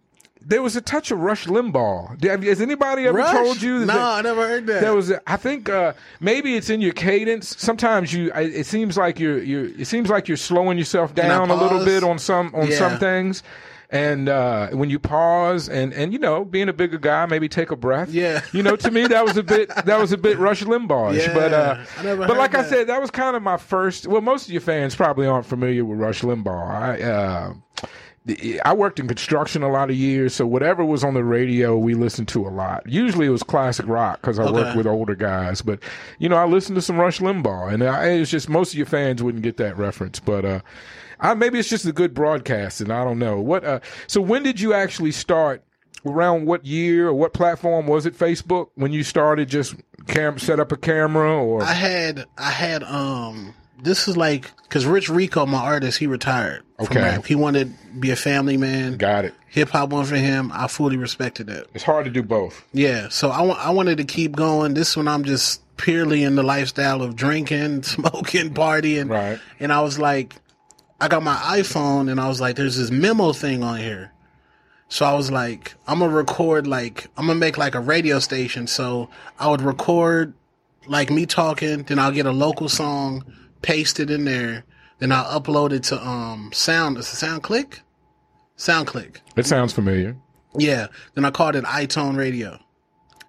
there was a touch of Rush Limbaugh. Has anybody ever Rush? told you? No, that I never heard that. There was, a, I think, uh, maybe it's in your cadence. Sometimes you, it seems like you're, you're, it seems like you're slowing yourself down a little bit on some, on Yeah. some things. And uh, when you pause and, and you know being a bigger guy, maybe take a breath. Yeah. you know to me that was a bit *laughs* that was a bit Rush Limbaugh-ish. Yeah, but uh, I but like I said, that was kind of my first. Well, most of your fans probably aren't familiar with Rush Limbaugh. I uh, I worked in construction a lot of years, so whatever was on the radio, we listened to a lot. Usually it was classic rock because I worked with older guys. But you know, I listened to some Rush Limbaugh, and I, it's just most of your fans wouldn't get that reference. But uh, I, maybe it's just a good broadcasting. I don't know what. Uh, so when did you actually start? Around what year or what platform was it? Facebook when you started just cam set up a camera or I had I had um this is like because Rich Rico, my artist, he retired Okay. He wanted to be a family man. Got it. Hip hop one for him. I fully respected that. It's hard to do both. Yeah, so I I wanted to keep going. This one I'm just purely in the lifestyle of drinking, *laughs* smoking, partying. Right. And I was like, I got my iPhone and I was like, there's this memo thing on here. So I was like, I'm gonna record like I'm gonna make like a radio station. So I would record like me talking, then I'll get a local song, paste it in there, then I'll upload it to um sound is it SoundClick? SoundClick. It sounds familiar. Yeah. Then I called it iTone Radio.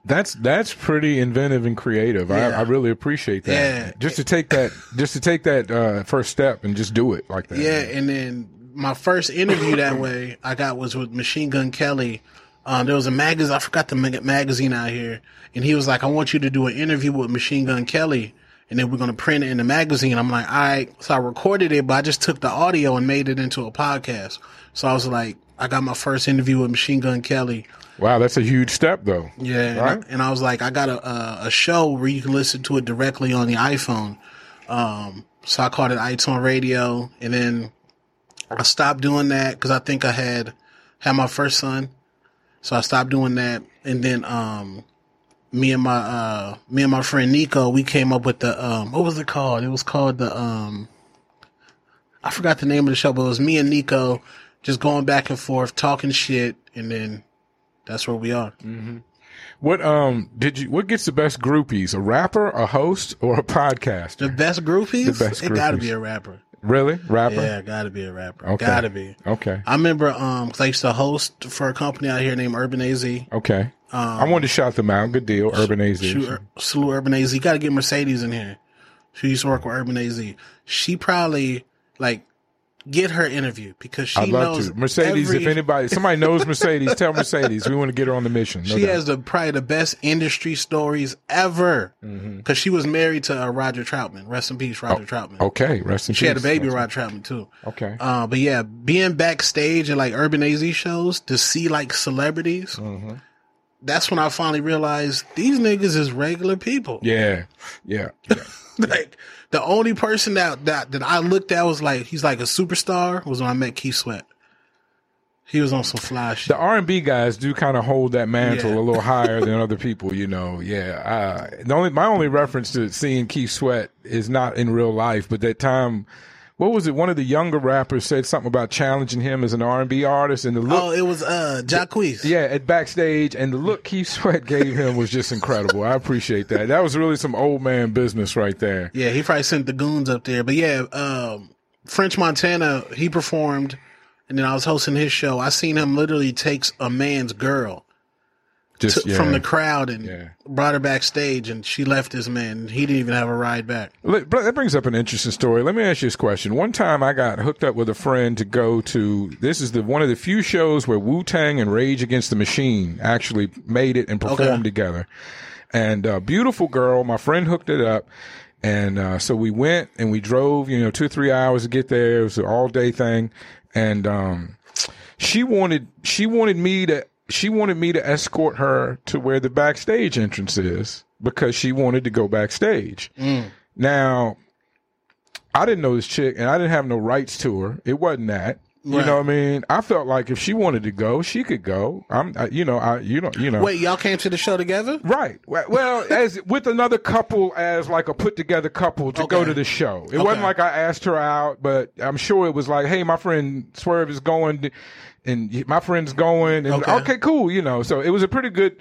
That's that's pretty inventive and creative. I, Yeah. I really appreciate that. Yeah. Just to take that, just to take that uh, first step and just do it like that. Yeah, and then my first interview that *coughs* way I got was with Machine Gun Kelly. Um, there was a magazine, I forgot the mag- magazine out here, and he was like, I want you to do an interview with Machine Gun Kelly, and then we're going to print it in the magazine. I'm like, all right. So I recorded it, but I just took the audio and made it into a podcast. So I was like, I got my first interview with Machine Gun Kelly. Wow, that's a huge step though. Yeah, and, I, and I was like, I got a, a a show where you can listen to it directly on the iPhone. Um, so I called it iTunes Radio, and then I stopped doing that because I think I had had my first son, so I stopped doing that. And then um, me and my uh, me and my friend Nico, we came up with the um, what was it called? It was called the um, I forgot the name of the show, but it was me and Nico just going back and forth talking shit, and then that's where we are. What um did you? What gets the best groupies? A rapper, a host, or a podcast? The best groupies? The best it gotta be a rapper. Really, rapper? Yeah, gotta be a rapper. Okay. Gotta be. Okay. I remember, um, 'cause I used to host for a company out here named Urban AZ. Okay. I wanted to shout them out. Good deal, Urban AZ. Shoot, salute Urban AZ. You gotta get Mercedes in here. She used to work with Urban AZ. She probably, like, get her interview because she I'd love knows to. Mercedes, every- if anybody, somebody knows Mercedes, tell *laughs* Mercedes we want to get her on the mission. No She doubt. has the probably the best industry stories ever Mm-hmm. because she was married to uh, Roger Troutman. Rest in peace, Roger Troutman. okay. Rest in peace. She had a baby Roger Troutman too. Okay. Uh, but yeah, being backstage at like Urban AZ shows to see like celebrities, Mm-hmm. that's when I finally realized these niggas is regular people. Yeah. Yeah. yeah. *laughs* *laughs* like the only person that, that that I looked at was like he's like a superstar was when I met Keith Sweat. He was on some fly shit. the R and B guys do kind of hold that mantle Yeah. a little higher than other people, you know. Yeah, uh, the only my only reference to seeing Keith Sweat is not in real life, but that time, what was it? One of the younger rappers said something about challenging him as an R and B artist, and the look, Oh, it was uh Jacquees. yeah, at backstage, and the look Keith Sweat gave him was just incredible. I appreciate that. That was really some old man business right there. Yeah, he probably sent the goons up there. But yeah, um, French Montana, he performed, and then I was hosting his show. I seen him literally takes a man's girl Just yeah. from the crowd and Yeah. brought her backstage, and she left this man. He didn't even have a ride back. But That brings up an interesting story. Let me ask you this question. One time I got hooked up with a friend to go to, this is the one of the few shows where Wu Tang and Rage Against the Machine actually made it and performed Okay. together. And uh, beautiful girl, my friend hooked it up. And uh, so we went and we drove, you know, two or three hours to get there. It was an all day thing. And um, she wanted she wanted me to she wanted me to escort her to where the backstage entrance is because she wanted to go backstage. Mm. Now, I didn't know this chick, and I didn't have no rights to her. It wasn't that. You know what I mean? I felt like if she wanted to go, she could go. I'm, I, you know, I, you know, you know. Wait, y'all came to the show together? Right. Well, as with another couple, as like a put together couple to go to the show. It Okay. wasn't like I asked her out, but I'm sure it was like, hey, my friend Swerve is going, and my friend's going, and Okay. okay, cool, you know. So it was a pretty good.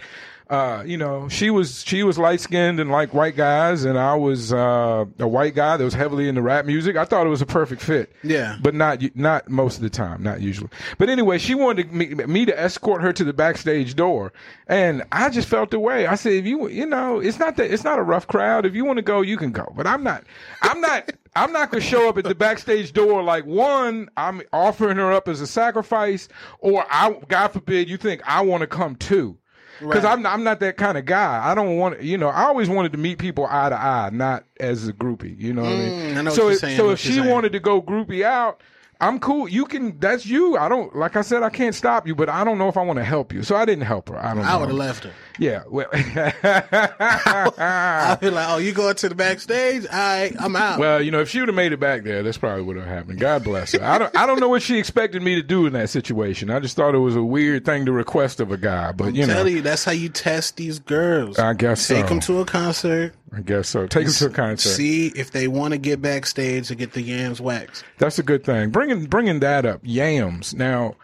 Uh, you know, she was she was light skinned and like white guys, and I was uh, a white guy that was heavily into rap music. I thought it was a perfect fit. Yeah. but not not most of the time, not usually. But anyway, she wanted me, me to escort her to the backstage door, and I just felt the way. I said, if you you know, it's not that it's not a rough crowd. If you want to go, you can go. But I'm not. I'm not. I'm not gonna show up at the backstage door like one. I'm offering her up as a sacrifice, or I, God forbid, you think I want to come too. Because Right. I'm I'm not that kind of guy. I don't want you know. I always wanted to meet people eye to eye, not as a groupie. You know what I mean? Mm, I know what so you're if, saying, so if she saying. wanted to go groupie out, I'm cool. You can. That's you. I don't. Like I said, I can't stop you, but I don't know if I want to help you. So I didn't help her. I don't. I would have left her. Yeah. Well. *laughs* I'd be like, oh, you going to the backstage? All right, I'm out. Well, you know, if she would have made it back there, that's probably what would have happened. God bless her. I don't. I don't know what she expected me to do in that situation. I just thought it was a weird thing to request of a guy. But you know, Tell you, that's how you test these girls. I guess Take so. them to a concert. I guess so. Take him to a concert. See if they want to get backstage to get the yams waxed. That's a good thing. Bringing bringing that up, yams. Now,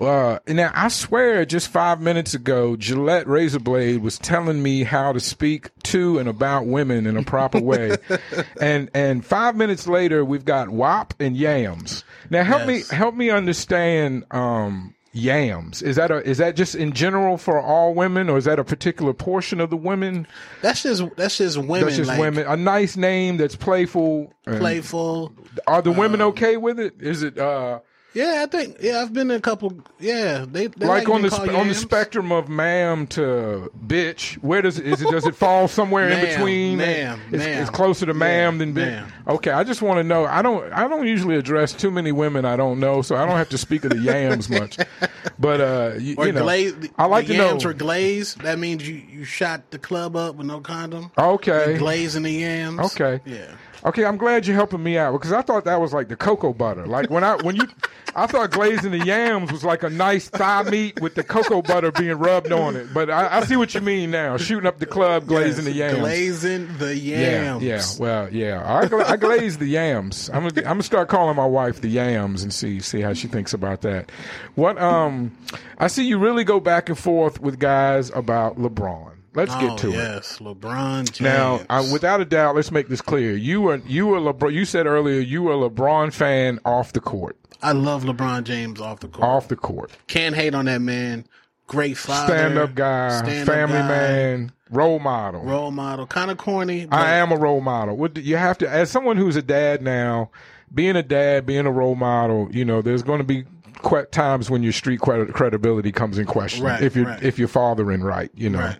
uh, now I swear, just five minutes ago, Gillette Razorblade was telling me how to speak to and about women in a proper way, *laughs* and and five minutes later, we've got WAP and yams. Now, help Yes. me help me understand. Um, yams is that a is that just in general for all women or is that a particular portion of the women That's just that's just women. that's just like, women a nice name that's playful playful. are the women Um, okay with it is it uh Yeah, I think. Yeah, I've been in a couple. Yeah, they, they like like on the sp- on the spectrum of ma'am to bitch, where does is it does it fall somewhere in between? ma'am, it's, ma'am. it's closer to ma'am Yeah, than bitch. ma'am. Okay, I just want to know. I don't I don't usually address too many women I don't know, so I don't have to speak of the yams much. *laughs* But uh, you, Or you know, glazed. I like the to know. yams were glazed. That means you you shot the club up with no condom. Okay, Glazing the yams. Okay. Yeah. Okay, I'm glad you're helping me out because I thought that was like the cocoa butter. Like when I when you, *laughs* I thought glazing the yams was like a nice thigh meat with the cocoa butter being rubbed on it. But I, I see what you mean now. Shooting up the club, glazing the yams. Glazing the yeah, yams. yeah. Well, yeah. I, gla- I glaze the yams. I'm gonna, I'm gonna start calling my wife the yams and see see how she thinks about that. What um, I see you really go back and forth with guys about LeBron. Let's Oh, get to it. yes, LeBron James. Now, I, without a doubt, let's make this clear. You were you were LeBron. You said earlier you were a LeBron fan off the court. I love LeBron James off the court. Off the court, Can't hate on that man. Great father. stand up guy, stand-up family guy, man, role model. Role model. Kind of corny. But I am a role model. What do- you have to, as someone who's a dad now, being a dad, being a role model. You know, there's going to be times when your street credi- credibility comes in question. Right, if you're right. if you're fathering right, you know. Right.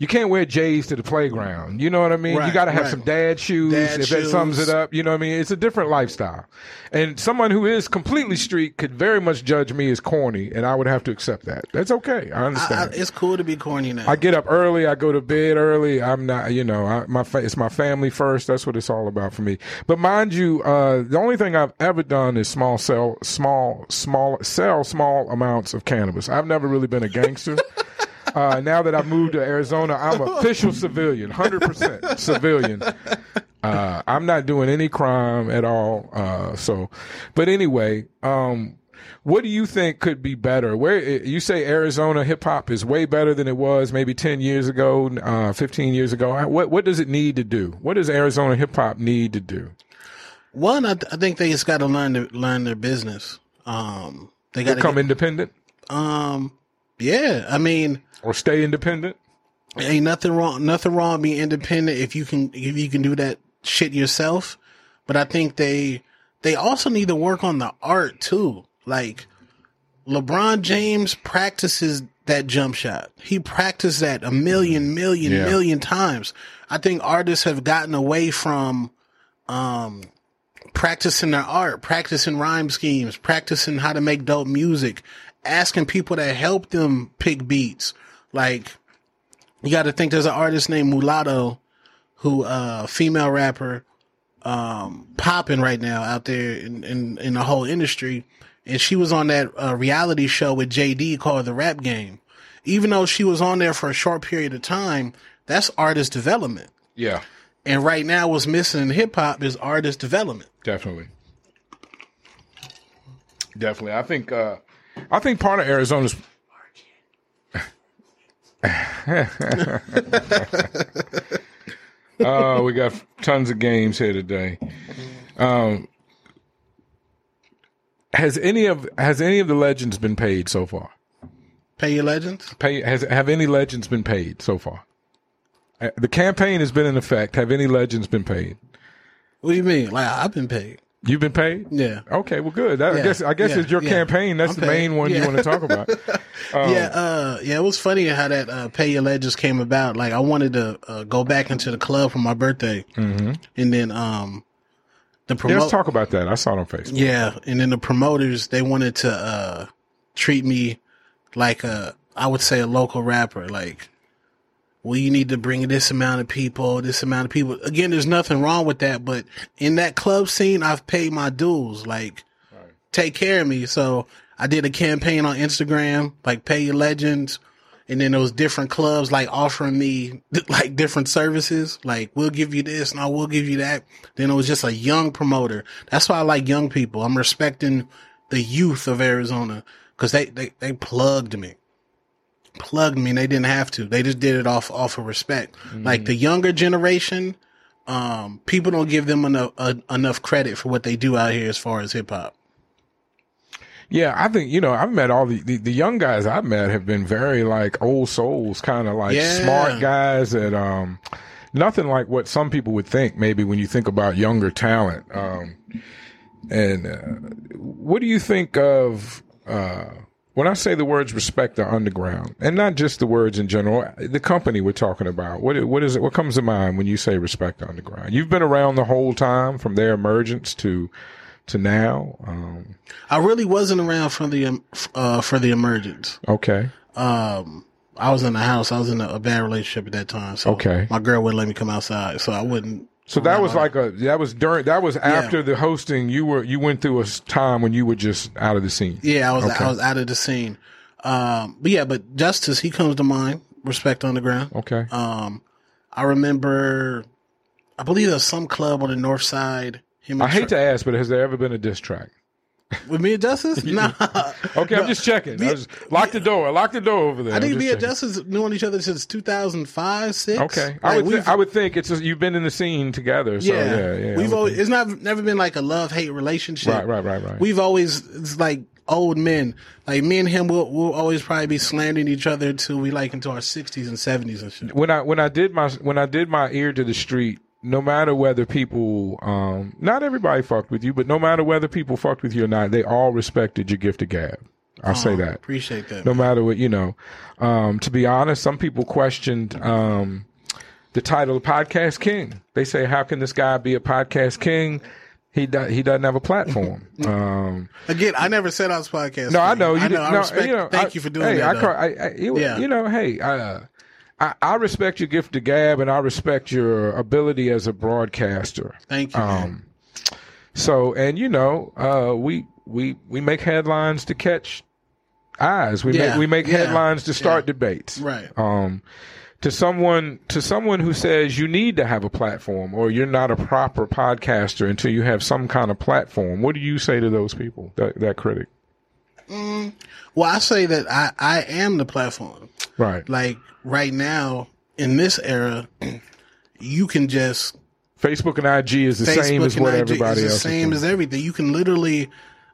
You can't wear J's to the playground. You know what I mean? you got to have right. some dad shoes. Dad if that sums it up, you know what I mean? It's a different lifestyle. And someone who is completely street could very much judge me as corny, and I would have to accept that. That's okay. I I, I, understand. it's cool to be corny now. I get up early. I go to bed early. I'm not, you know, I, my fa- it's my family first. That's what it's all about for me. But mind you, uh, the only thing I've ever done is small sell, small, small, sell small amounts of cannabis. I've never really been a gangster. *laughs* Uh, now that I've moved to Arizona, I'm official civilian, hundred percent civilian. Uh, I'm not doing any crime at all. Uh, so, but anyway, um, what do you think could be better? Where you say Arizona hip hop is way better than it was maybe ten years ago, uh, fifteen years ago. What what does it need to do? What does Arizona hip hop need to do? One, I, th- I think they just got to learn to learn their business. Um, they got to Become independent Um, yeah. I mean, or stay independent? ain't nothing wrong. Nothing wrong being independent if you can if you can do that shit yourself. But I think they they also need to work on the art too. Like LeBron James practices that jump shot. He practiced that a million, million, Yeah. million times. I think artists have gotten away from um practicing their art, practicing rhyme schemes, practicing how to make dope music, asking people to help them pick beats. Like you got to think there's an artist named Mulatto who uh female rapper um popping right now out there in, in in the whole industry and she was on that uh, reality show with JD called The Rap Game. Even though she was on there for a short period of time, that's artist development. Yeah, And right now what's missing in hip hop is artist development. definitely, definitely. I think uh, I think part of Arizona's *laughs* Oh, we got tons of games here today. Um, has any of has any of the legends been paid so far? Pay your legends? Pay has have any legends been paid so far? Uh, The campaign has been in effect. Have any legends been paid? What do you mean? Like I've been paid. You've been paid. Yeah. Okay. Well, good. That, I guess I guess yeah, it's your yeah. campaign. That's I'm the main paid. one you want to talk about. *laughs* Um, yeah, uh, yeah, it was funny how that uh, Pay Your Legends came about. Like, I wanted to uh, go back into the club for my birthday, Mm-hmm. and then um, the Yeah, let's talk about that. I saw it on Facebook. Yeah, and then the promoters they wanted to uh treat me like a I would say a local rapper. Like, well, you need to bring this amount of people, this amount of people. Again, there's nothing wrong with that, but in that club scene, I've paid my dues. Like, take care of me. So I did a campaign on Instagram, like pay your legends. And then those different clubs like offering me *laughs* like different services. Like we'll give you this and I will give you that. Then it was just a young promoter. That's why I like young people. I'm respecting the youth of Arizona because they, they, they plugged me. Plugged me and they didn't have to. They just did it off off of respect. Like the younger generation, um, people don't give them enough uh, enough credit for what they do out here as far as hip hop. Yeah, I think you know I've met all the, the the young guys I've met have been very like old souls, kind of like Yeah. smart guys that um nothing like what some people would think maybe when you think about younger talent. Um, and uh, what do you think of uh, when I say the words respect the underground, and not just the words in general, the company we're talking about? What what is it? What comes to mind when you say respect the underground? You've been around the whole time from their emergence to to now. Um, I really wasn't around for the um, uh, for the emergence. okay. Um, I was in the house. I was in a, a bad relationship at that time. So Okay. my girl wouldn't let me come outside, so I wouldn't. So that was like a that was during that was after the hosting. You were you went through a time when you were just out of the scene. Yeah, I was Okay. I was out of the scene. Um, but yeah, but Justice he comes to mind. Respect on the ground. Okay. Um, I remember, I believe there's some club on the north side. Him I hate Tra- to ask, but has there ever been a diss track? With me and Justice. *laughs* nah, Okay, I'm just checking. I was, lock the door. Lock the door over there. I think just me and checking. Justice known each other since 2005, six. Okay, I would th- I would think it's just, you've been in the scene together. So yeah, yeah, yeah. We've always think. it's not never been like a love hate relationship. right, right, right, right. We've always it's like old men. Like me and him we'll, we'll always probably be slandering each other until we like into our sixties and seventies and shit. when I when I did my when I did my ear to the street, no matter whether people, um, not everybody fucked with you, but no matter whether people fucked with you or not, they all respected your gift of gab. I'll say that. Appreciate that. no matter what you know. Um, to be honest, some people questioned um, the title of podcast king. They say, "How can this guy be a podcast king? He do, he doesn't have a platform." *laughs* um, Again, I never said I was podcast. no, I know you. I did, know. I no, respect, you know, thank I- you for doing hey, that. I, I, it- Yeah. You know, hey, uh, I, I respect your gift to gab, and I respect your ability as a broadcaster. Thank you. Um, so, and you know, uh, we we we make headlines to catch eyes. We Yeah, make we make yeah, headlines to start yeah. debates. Right. Um, to someone to someone who says you need to have a platform or you're not a proper podcaster until you have some kind of platform, what do you say to those people? That that critic. Well, I say that I I am the platform. Right. Like right now in this era, *clears throat* you can just Facebook and IG is the same as what IG everybody is else the same is as everything. You can literally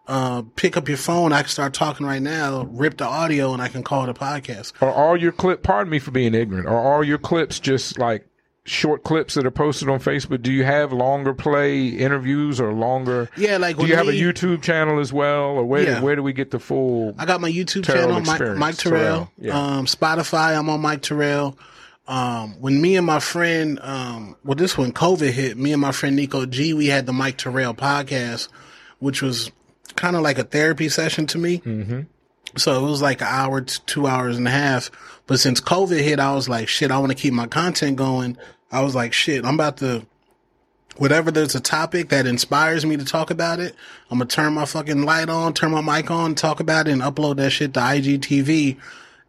uh, pick up your phone. I can start talking right now, rip the audio, and I can call it a podcast. Are all your clip? Pardon me for being ignorant. Are all your clips just like short clips that are posted on Facebook? Do you have longer play interviews or longer? Yeah, like Do you have a YouTube channel as well, or where Yeah. where do we get the full? I got my YouTube Terrell channel, Mike, Mike Terrell. Terrell, yeah. Um, Spotify, I'm on Mike Terrell. Um, when me and my friend, um, well, this when COVID hit, me and my friend Nico G, we had the Mike Terrell podcast, which was kind of like a therapy session to me. Mm-hmm. So it was like an hour to two hours and a half. But since COVID hit, I was like, shit, I want to keep my content going. I was like, shit, I'm about to whatever there's a topic that inspires me to talk about it, I'm gonna turn my fucking light on, turn my mic on, talk about it, and upload that shit to IGTV.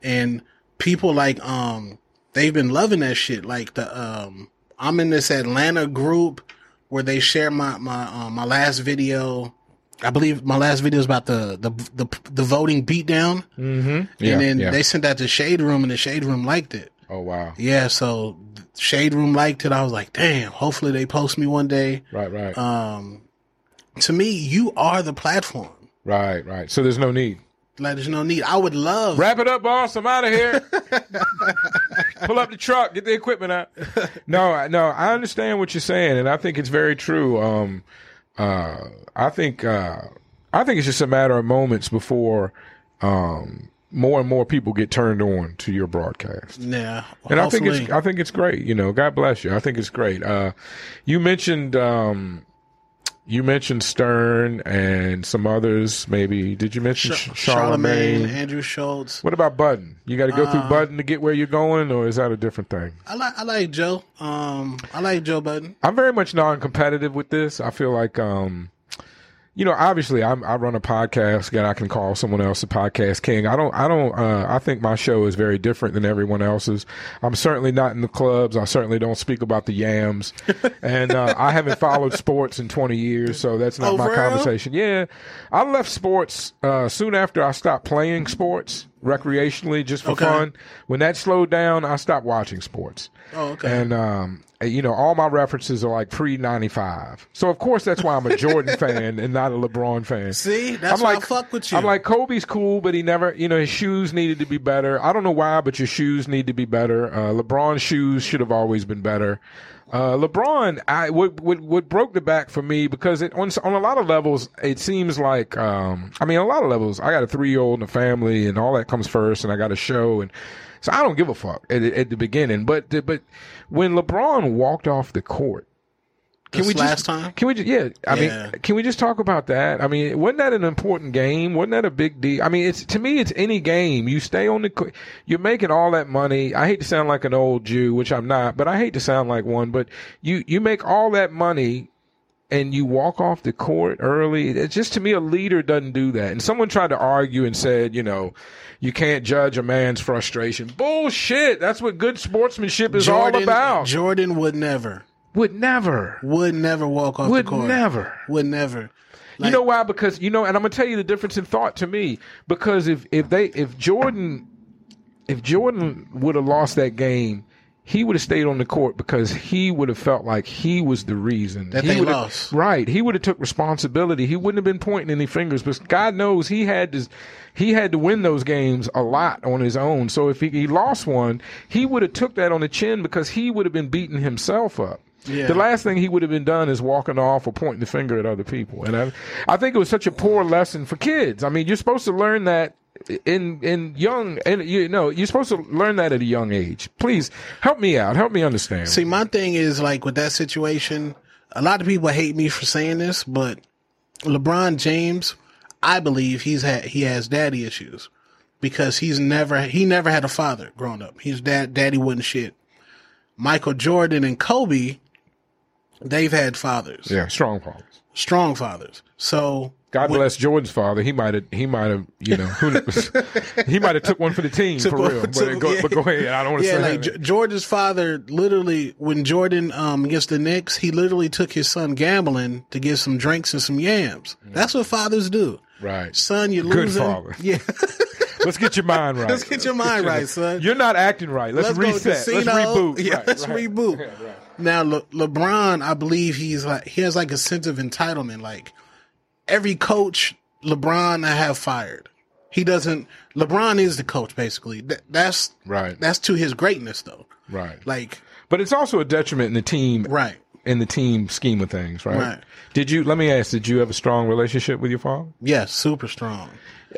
And people like um they've been loving that shit. Like the um I'm in this Atlanta group where they share my my um, my last video. I believe my last video is about the the the, the voting beatdown, Mm-hmm. Yeah, and then yeah. they sent that to Shade Room, and the Shade Room liked it. oh wow. Yeah, so Shade Room liked it. I was like, damn. Hopefully they post me one day. Right, right, Um, to me, you are the platform. right, right. So there's no need. Like, there's no need. I would love. Wrap it up, boss. I'm out of here. *laughs* Pull up the truck. Get the equipment out. No, no. I understand what you're saying, and I think it's very true. Um, uh, I think, uh, I think it's just a matter of moments before, um, more and more people get turned on to your broadcast. Yeah, And I think it's I think it's great. You know, God bless you. I think it's great. Uh, you mentioned um, you mentioned Stern and some others. Maybe did you mention Ch- Charlamagne? Charlamagne, Andrew Schulz. What about Budden? You got to go Uh, through Budden to get where you're going, or is that a different thing? I like I like Joe. Um, I like Joe Budden. I'm very much non-competitive with this. I feel like, um, you know, obviously I'm, I run a podcast and I can call someone else a podcast king. I don't, I don't, uh, I think my show is very different than everyone else's. I'm certainly not in the clubs. I certainly don't speak about the yams *laughs* and, uh, I haven't followed sports in 20 years. So that's not Oh, my real? conversation. Yeah. I left sports, uh, soon after I stopped playing sports recreationally just for Okay. fun. When that slowed down, I stopped watching sports. Oh, okay. And um, you know, all my references are like pre ninety five. So of course that's why I'm a Jordan *laughs* fan and not a LeBron fan. See, that's I'm why like, I fuck with you. I'm like Kobe's cool, but he never, you know, his shoes needed to be better. I don't know why, but your shoes need to be better. Uh, LeBron's shoes should have always been better. Uh, LeBron, I what, what what broke the back for me because it on on a lot of levels it seems like um I mean a lot of levels I got a three year old and a family and all that comes first and I got a show and so I don't give a fuck at, at the beginning. But but when LeBron walked off the court can This we last just, time? Can we just yeah? I Yeah. mean, can we just talk about that? I mean, wasn't that an important game? Wasn't that a big deal? I mean, it's to me, it's any game. You stay on the, you're making all that money. I hate to sound like an old Jew, which I'm not, but I hate to sound like one. But you you make all that money. And you walk off the court early. It's just to me, a leader doesn't do that. And someone tried to argue and said, you know, you can't judge a man's frustration. Bullshit. That's what good sportsmanship is all about. Jordan would never, would never. would never walk off Would the court. never. Would never. you know why? Because you know, and I'm gonna tell you the difference in thought to me. Because if if they if Jordan if Jordan would have lost that game, he would have stayed on the court because he would have felt like he was the reason That he they lost. Right, he would have took responsibility. He wouldn't have been pointing any fingers, but God knows he had to. He had to win those games a lot on his own. So if he, he lost one, he would have took that on the chin because he would have been beating himself up. Yeah. The last thing he would have been done is walking off or pointing the finger at other people. And I, I think it was such a poor lesson for kids. I mean, you're supposed to learn that in in young, and you know, you're supposed to learn that at a young age. Please help me out. Help me understand. See, my thing is like with that situation, a lot of people hate me for saying this, but LeBron James, I believe he's had he has daddy issues because he's never he never had a father growing up. His dad daddy wasn't shit. Michael Jordan and Kobe, they've had fathers, yeah, strong fathers. strong fathers. So God bless Jordan's father. He might have. He might have. You know, who knows? *laughs* he might have took one for the team *laughs* for one- real. But, took- go, yeah. but go ahead. I don't want to yeah, say like. J- Jordan's father literally when Jordan um against the Knicks, he literally took his son gambling to get some drinks and some yams. That's what fathers do. right. Son, you're Good losing. father. *laughs* Yeah. Let's get your mind right. Let's get your mind right, son. You're not acting right. Let's, Let's reset. Let's reboot. Yeah, Right, let's right. reboot. Yeah, right. Now Le- LeBron, I believe he's like he has like a sense of entitlement. Like every coach LeBron I have fired. He doesn't. LeBron is the coach basically. That, that's Right. That's to his greatness though. Right. Like But it's also a detriment in the team. right. In the team scheme of things, right? Right. Did you? Let me ask. Did you have a strong relationship with your father? Yes, super strong.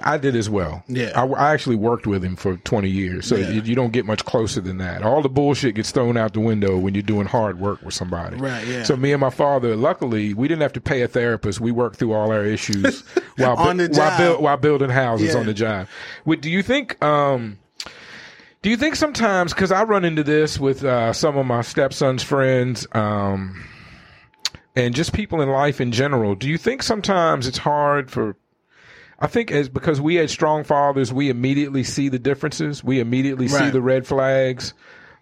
I did as well. Yeah. I, I actually worked with him for 20 years, so Yeah. you, you don't get much closer than that. All the bullshit gets thrown out the window when you're doing hard work with somebody. Right, yeah. So me and my father, luckily, we didn't have to pay a therapist. We worked through all our issues *laughs* while On the while, job. buil- while building houses Yeah. on the job. Wait, do you think? Um, do you think sometimes? Because I run into this with uh, some of my stepson's friends. Um, and just people in life in general. Do you think sometimes it's hard for I think as because we had strong fathers, we immediately see the differences. We immediately see the red flags.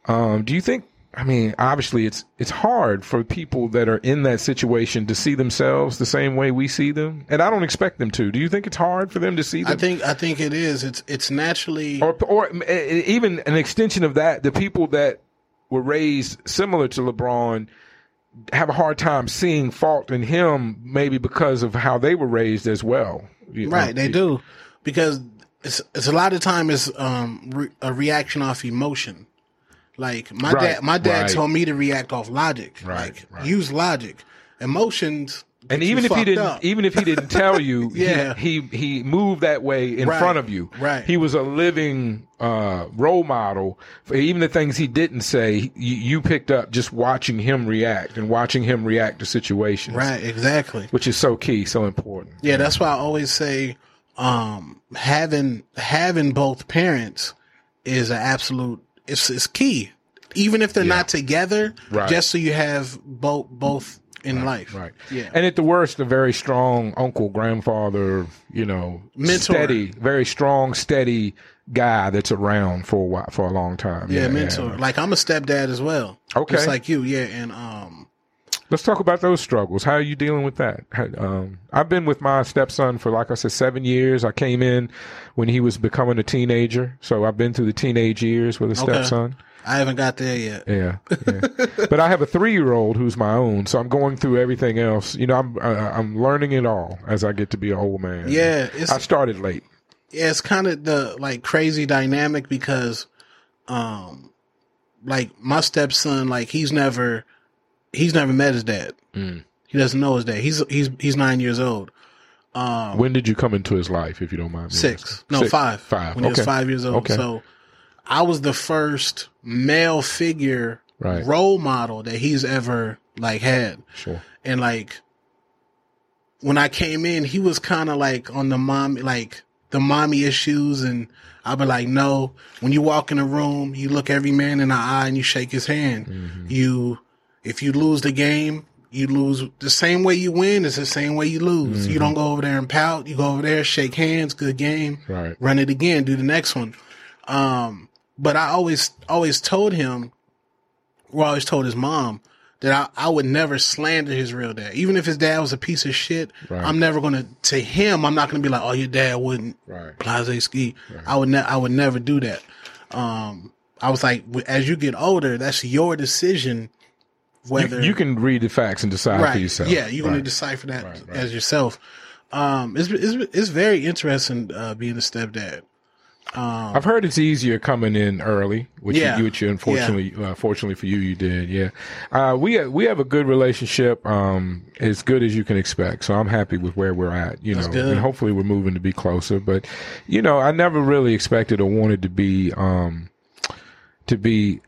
Um, do you think? I mean, obviously, it's it's hard for people that are in that situation to see themselves the same way we see them, and I don't expect them to. Do you think it's hard for them to see them? I think I think it is. It's it's naturally or or even an extension of that, the people that were raised similar to LeBron have a hard time seeing fault in him, maybe because of how they were raised as well. Right. They do because it's it's a lot of time is um re- a reaction off emotion. Like my Right, dad, my dad right. told me to react off logic. Right, like use logic. Emotions And even if he didn't, up. even if he didn't tell you, *laughs* Yeah. he, he he moved that way in front of you. Right. He was a living uh, role model for even the things he didn't say. You, you picked up just watching him react and watching him react to situations. right, exactly. Which is so key, so important. Yeah, that's why I always say um, having having both parents is an absolute it's it's key. Even if they're not together, Right. just so you have both both in life. Right. Yeah. And at the worst, a very strong uncle, grandfather, you know, Mentor. steady, very strong, steady guy that's around for a while, for a long time. yeah, mentor. Like I'm a stepdad as well. Okay. Just like you, yeah. And um Let's talk about those struggles. How are you dealing with that? Um, I've been with my stepson for, like I said, seven years. I came in when he was becoming a teenager, so I've been through the teenage years with a Okay. stepson. I haven't got there yet. Yeah, yeah. *laughs* but I have a three-year-old who's my own, so I'm going through everything else. You know, I'm uh, I'm learning it all as I get to be an old man. Yeah, it's I started late. yeah, it's kind of the like crazy dynamic because um like my stepson like he's never he's never met his dad. Mm. He doesn't know his dad. He's he's he's 9 years old. Um When did you come into his life, if you don't mind? me six. No, Six. five. Five. When he was 5 years old. Okay. So I was the first male figure Right. role model that he's ever like had. Sure. and like when I came in, he was kind of like on the mom, like the mommy issues, and I'd be like, no. When you walk in a room, you look every man in the eye and you shake his hand. Mm-hmm. You, if you lose the game, you lose the same way you win is the same way you lose. Mm-hmm. You don't go over there and pout. You go over there, shake hands, good game, Right. run it again, do the next one. Um, but I always, always told him, I always told his mom that I, I would never slander his real dad. Even if his dad was a piece of shit, Right. I'm never gonna to him. I'm not gonna be like, oh, your dad wouldn't Right. blase ski. I would ne- I would never do that. Um, I was like, as you get older, that's your decision. You, Whether you can read the facts and decide for yourself. yeah, you're Right. decipher that Right, right. as yourself. Um, it's, it's it's very interesting uh, being a stepdad. Um, I've heard it's easier coming in early, which Yeah. you, which you unfortunately, uh, fortunately for you, you did. Yeah, uh, we have, we have a good relationship, um, as good as you can expect. So I'm happy with where we're at. You know, good. and hopefully we're moving to be closer. But you know, I never really expected or wanted to be, um, to be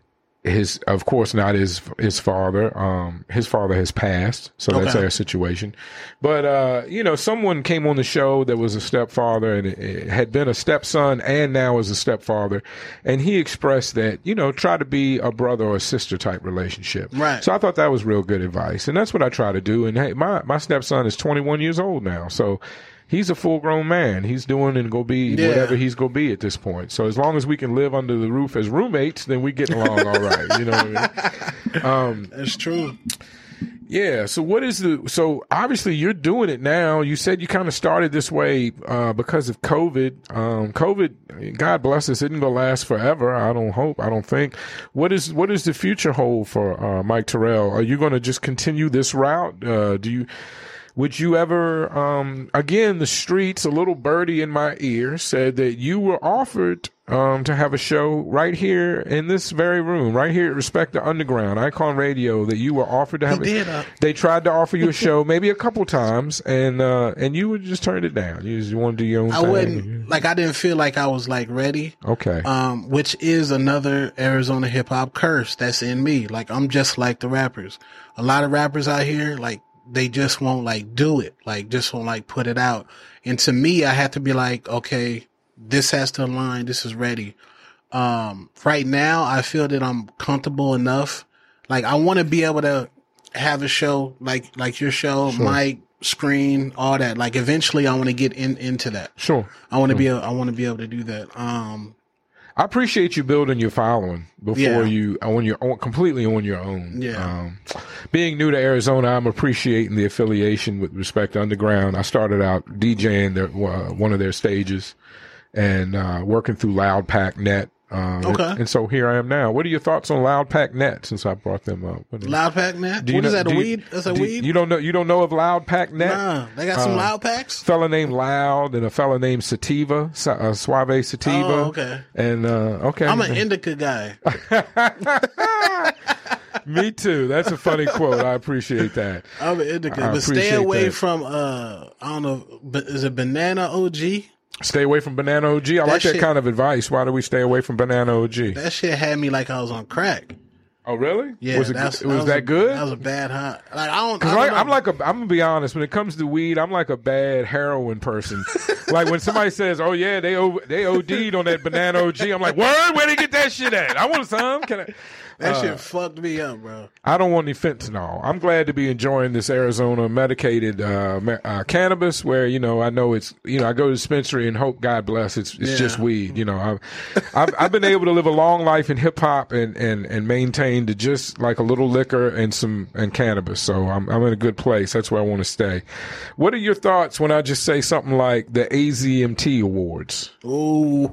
his of course not his his father um his father has passed so that's our situation. But uh you know someone came on the show that was a stepfather and it, it had been a stepson and now is a stepfather and he expressed that you know try to be a brother or a sister type relationship. Right. so i thought that was real good advice and that's what i try to do. And hey my my stepson is 21 years old now so He's a full grown man. He's doing and go be Yeah. whatever he's gonna be at this point. So as long as we can live under the roof as roommates, then we get along all right. You know what I mean? *laughs* that's true. Yeah. So what is the? So obviously you're doing it now. You said you kind of started this way uh, because of COVID. Um, COVID, God bless us, isn't gonna last forever. I don't hope. I don't think. What is what is the future hold for uh, Mike Terrell? Are you going to just continue this route? Uh, do you? Would you ever, um, again, the streets, a little birdie in my ear said that you were offered, um, to have a show right here in this very room, right here at Respect the Underground, Icon Radio, that you were offered to have. He a- did, uh, they tried to offer you a *laughs* show maybe a couple times and, uh, and you would just turned it down. You just want to do your own I thing. wouldn't like. I didn't feel like I was like ready. Okay. um, which is another Arizona hip hop curse that's in me. Like I'm just like the rappers. A lot of rappers out here, like they just won't like do it, like just won't like put it out. And to me, I have to be like, okay, this has to align. This is ready. Um, right now, I feel that I'm comfortable enough. Like I want to be able to have a show like like your show, mic, screen, all that. Like eventually, I want to get in into that. sure. I want to be able, I want to be able to do that. Um, I appreciate you building your following before Yeah. you on your own, completely on your own. Yeah. Um, being new to Arizona, I'm appreciating the affiliation with Respect to Underground. I started out DJing their, uh, one of their stages and uh, working through Loud Pack Net. Um, Okay. And, and so here I am now. What are your thoughts on Loud Pack Net? Since I brought them up. Is- Loud pack, Net? do you What is know- that? A do you- weed? That's a weed. You don't know? You don't know of Loud Pack Net? Nah, they got some Uh, loud packs. fella named Loud and a fella named Sativa, uh, Suave Sativa. Oh, okay. And uh, okay, I'm an indica guy. *laughs* Me too. That's a funny quote. I appreciate that. I'm an indica, I but stay away that. from uh I don't know, is it banana OG? Stay away from banana OG. I like that shit- kind of advice. Why do we stay away from banana OG? That shit had me like I was on crack. oh, really? Yeah, Was it, was a- that good? That was a bad high. Like I don't. I don't like, know. I'm like a, I'm gonna be honest. When it comes to weed, I'm like a bad heroin person. *laughs* like when somebody says, "Oh yeah, they o- they OD'd on that banana OG," I'm like, "Word, where they get that shit at? I want some." Can I? That uh, shit fucked me up, bro. I don't want any fentanyl. I'm glad to be enjoying this Arizona medicated uh, uh, cannabis, where you know I know it's you know I go to the dispensary and hope God bless it's it's Yeah. just weed. You know I've, I've I've been able to live a long life in hip hop and and and maintain to just like a little liquor and some and cannabis. So I'm I'm in a good place. That's where I want to stay. What are your thoughts when I just say something like the AZMT Awards? Ooh,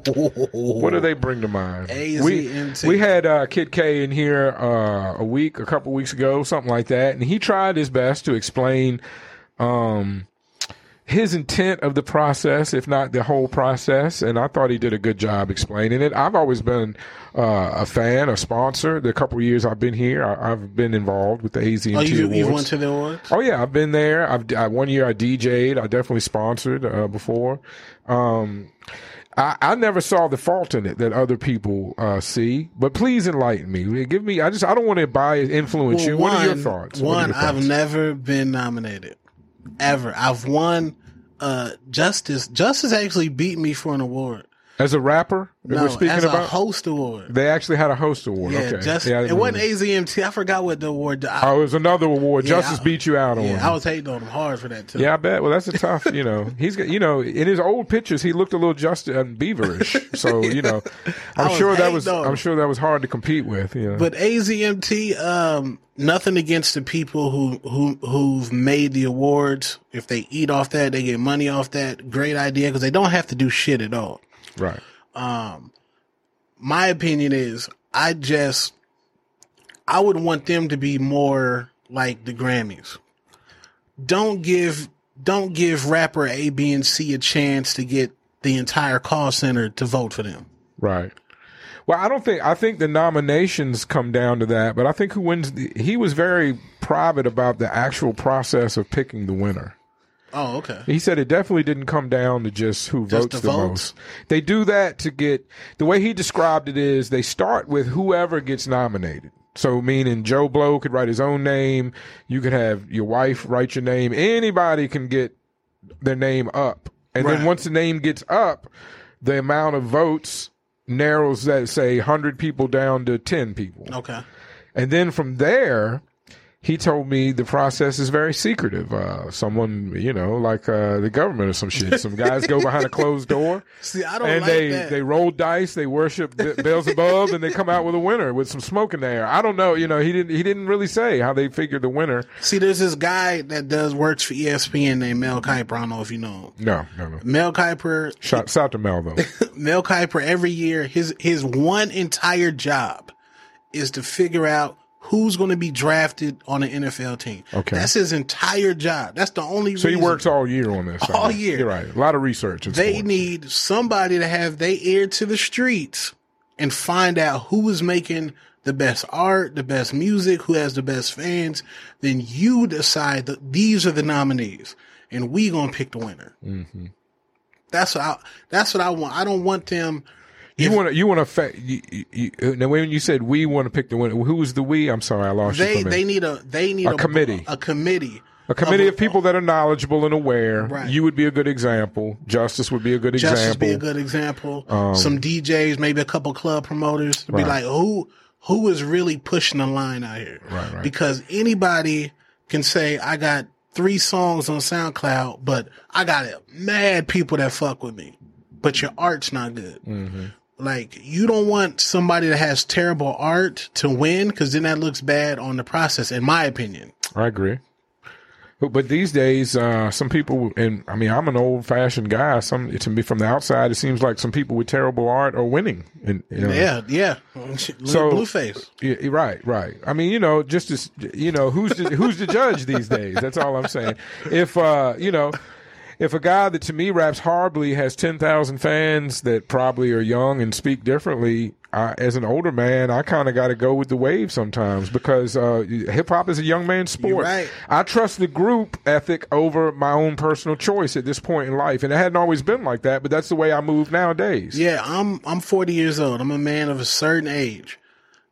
What do they bring to mind? AZMT. We, we had uh, Kid K in here uh, a week, a couple weeks ago, something like that, and he tried his best to explain um, his intent of the process, if not the whole process. And I thought he did a good job explaining it. I've always been uh, a fan, a sponsor. The couple years I've been here, I, I've been involved with the AZMT Oh, you Awards. you went to the awards? Oh yeah, I've been there. I've I, one year I DJ'd. I definitely sponsored uh, before. Um, I, I never saw the fault in it that other people uh, see. But please enlighten me. Give me. I just I don't want to bias influence you. What are your thoughts? One, your I've never been nominated, ever. I've won. Uh, Justice Justice actually beat me for an award. As a rapper. No, we're speaking as a about. host award. they actually had a host award. Yeah, okay. just Yeah, it wasn't AZMT. I forgot what the award. I. Oh, it was another award. Yeah, Justice I- beat you out on. yeah. I was hating on him hard for that too. Yeah, I bet. Well, that's a tough. You know, *laughs* he's got. You know, in his old pictures, he looked a little Justin Bieberish. So *laughs* you know, I'm sure that was. on. I'm sure that was hard to compete with. You know. But AZMT, um, nothing against the people who who who've made the awards. If they eat off that, they get money off that. Great idea because they don't have to do shit at all. Right. Um, my opinion is, I just, I would want them to be more like the Grammys. Don't give don't give rapper A, B, and C a chance to get the entire call center to vote for them. Right. Well, I don't think I think the nominations come down to that, but I think who wins. The, he was very private about the actual process of picking the winner. Oh, okay. He said it definitely didn't come down to just who Just votes the the votes? most. They do that to get the way he described it is they start with whoever gets nominated. So meaning Joe Blow could write his own name. You could have your wife write your name. Anybody can get their name up. And Right. then once the name gets up, the amount of votes narrows that say 100 people down to 10 people. Okay. And then from there, he told me the process is very secretive. Uh, someone, you know, like uh, the government or some shit. Some guys go behind a closed door *laughs* See, I don't and like they, that. they roll dice, they worship Be- Beelzebub, and they come out with a winner with some smoke in the air. I don't know. You know, he didn't he didn't really say how they figured the winner. See, there's this guy that does works for ESPN named Mel Kiper. I don't know if you know him. No, no, no. Mel Kiper, Shout, shout to Mel though. *laughs* Mel Kiper, every year, his his one entire job is to figure out who's going to be drafted on an NFL team. Okay. that's his entire job. That's the only. Reason. So he works all year on this. All year. You're right. A lot of research. They sports. need somebody to have their ear to the streets and find out who is making the best art, the best music, who has the best fans. Then you decide that these are the nominees, and we gonna pick the winner. Mm-hmm. That's what I. That's what I want. I don't want them. You want to you want to fa- you, you, you, now when you said we want to pick the winner, who was the we? I'm sorry, I lost you. They they need a they need A a, committee. a committee a committee of people that are knowledgeable and aware. Right. You would be a good example. Justice would be a good Justice example. be a good example. Some DJs, maybe a couple club promoters to be Um, like, who who is really pushing the line out here? Right, right. Because anybody can say, I got three songs on SoundCloud, but I got mad people that fuck with me, but your art's not good. Mm-hmm. Like you don't want somebody that has terrible art to win because then that looks bad on the process, in my opinion. I agree. But, but these days, uh, some people, and I mean, I'm an old fashioned guy. Some to me from the outside, it seems like some people with terrible art are winning. And you know, Yeah, yeah. So- Blueface. Yeah, yeah, right, right. I mean, you know, just as you know, who's the, who's the judge these days? That's all I'm saying. If uh, you know, if a guy that to me raps horribly has ten thousand fans that probably are young and speak differently, I, as an older man, I kind of got to go with the wave sometimes because uh, hip hop is a young man's sport. right. I trust the group ethic over my own personal choice at this point in life, and it hadn't always been like that. But that's the way I move nowadays. Yeah, I'm I'm 40 years old. I'm a man of a certain age.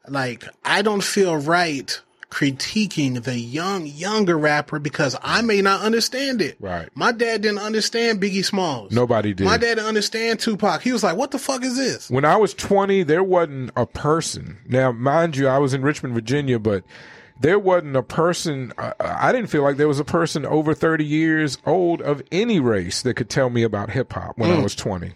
Like I don't feel right critiquing the young younger rapper because I may not understand it. Right. My dad didn't understand Biggie Smalls. Nobody did. My dad didn't understand Tupac. He was like, "What the fuck is this?" When I was 20, there wasn't a person. Now, mind you, I was in Richmond, Virginia, but there wasn't a person. I didn't feel like there was a person over 30 years old of any race that could tell me about hip hop when I mm. was 20.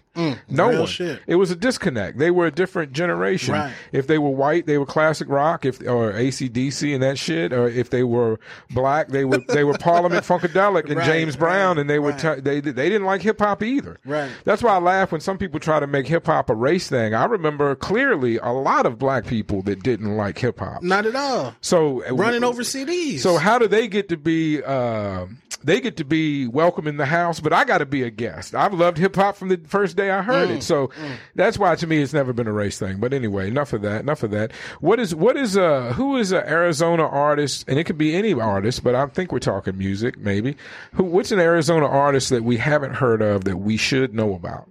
No Real one. shit. It was a disconnect. They were a different generation. Right. If they were white, they were classic rock, if or ACDC and that shit. Or if they were black, they were they were Parliament *laughs* Funkadelic and Right, James Brown, right, and they were t- they they didn't like hip hop either. Right. That's why I laugh when some people try to make hip hop a race thing. I remember clearly a lot of black people that didn't like hip hop. Not at all. So Running over CDs. So how do they get to be? Uh, they get to be welcome in the house, but I got to be a guest. I've loved hip hop from the first day I heard it. Mm, so mm. that's why to me it's never been a race thing. But anyway, enough of that. Enough of that. What is what is a who is an Arizona artist? And it could be any artist, but I think we're talking music maybe. Who? What's an Arizona artist that we haven't heard of that we should know about?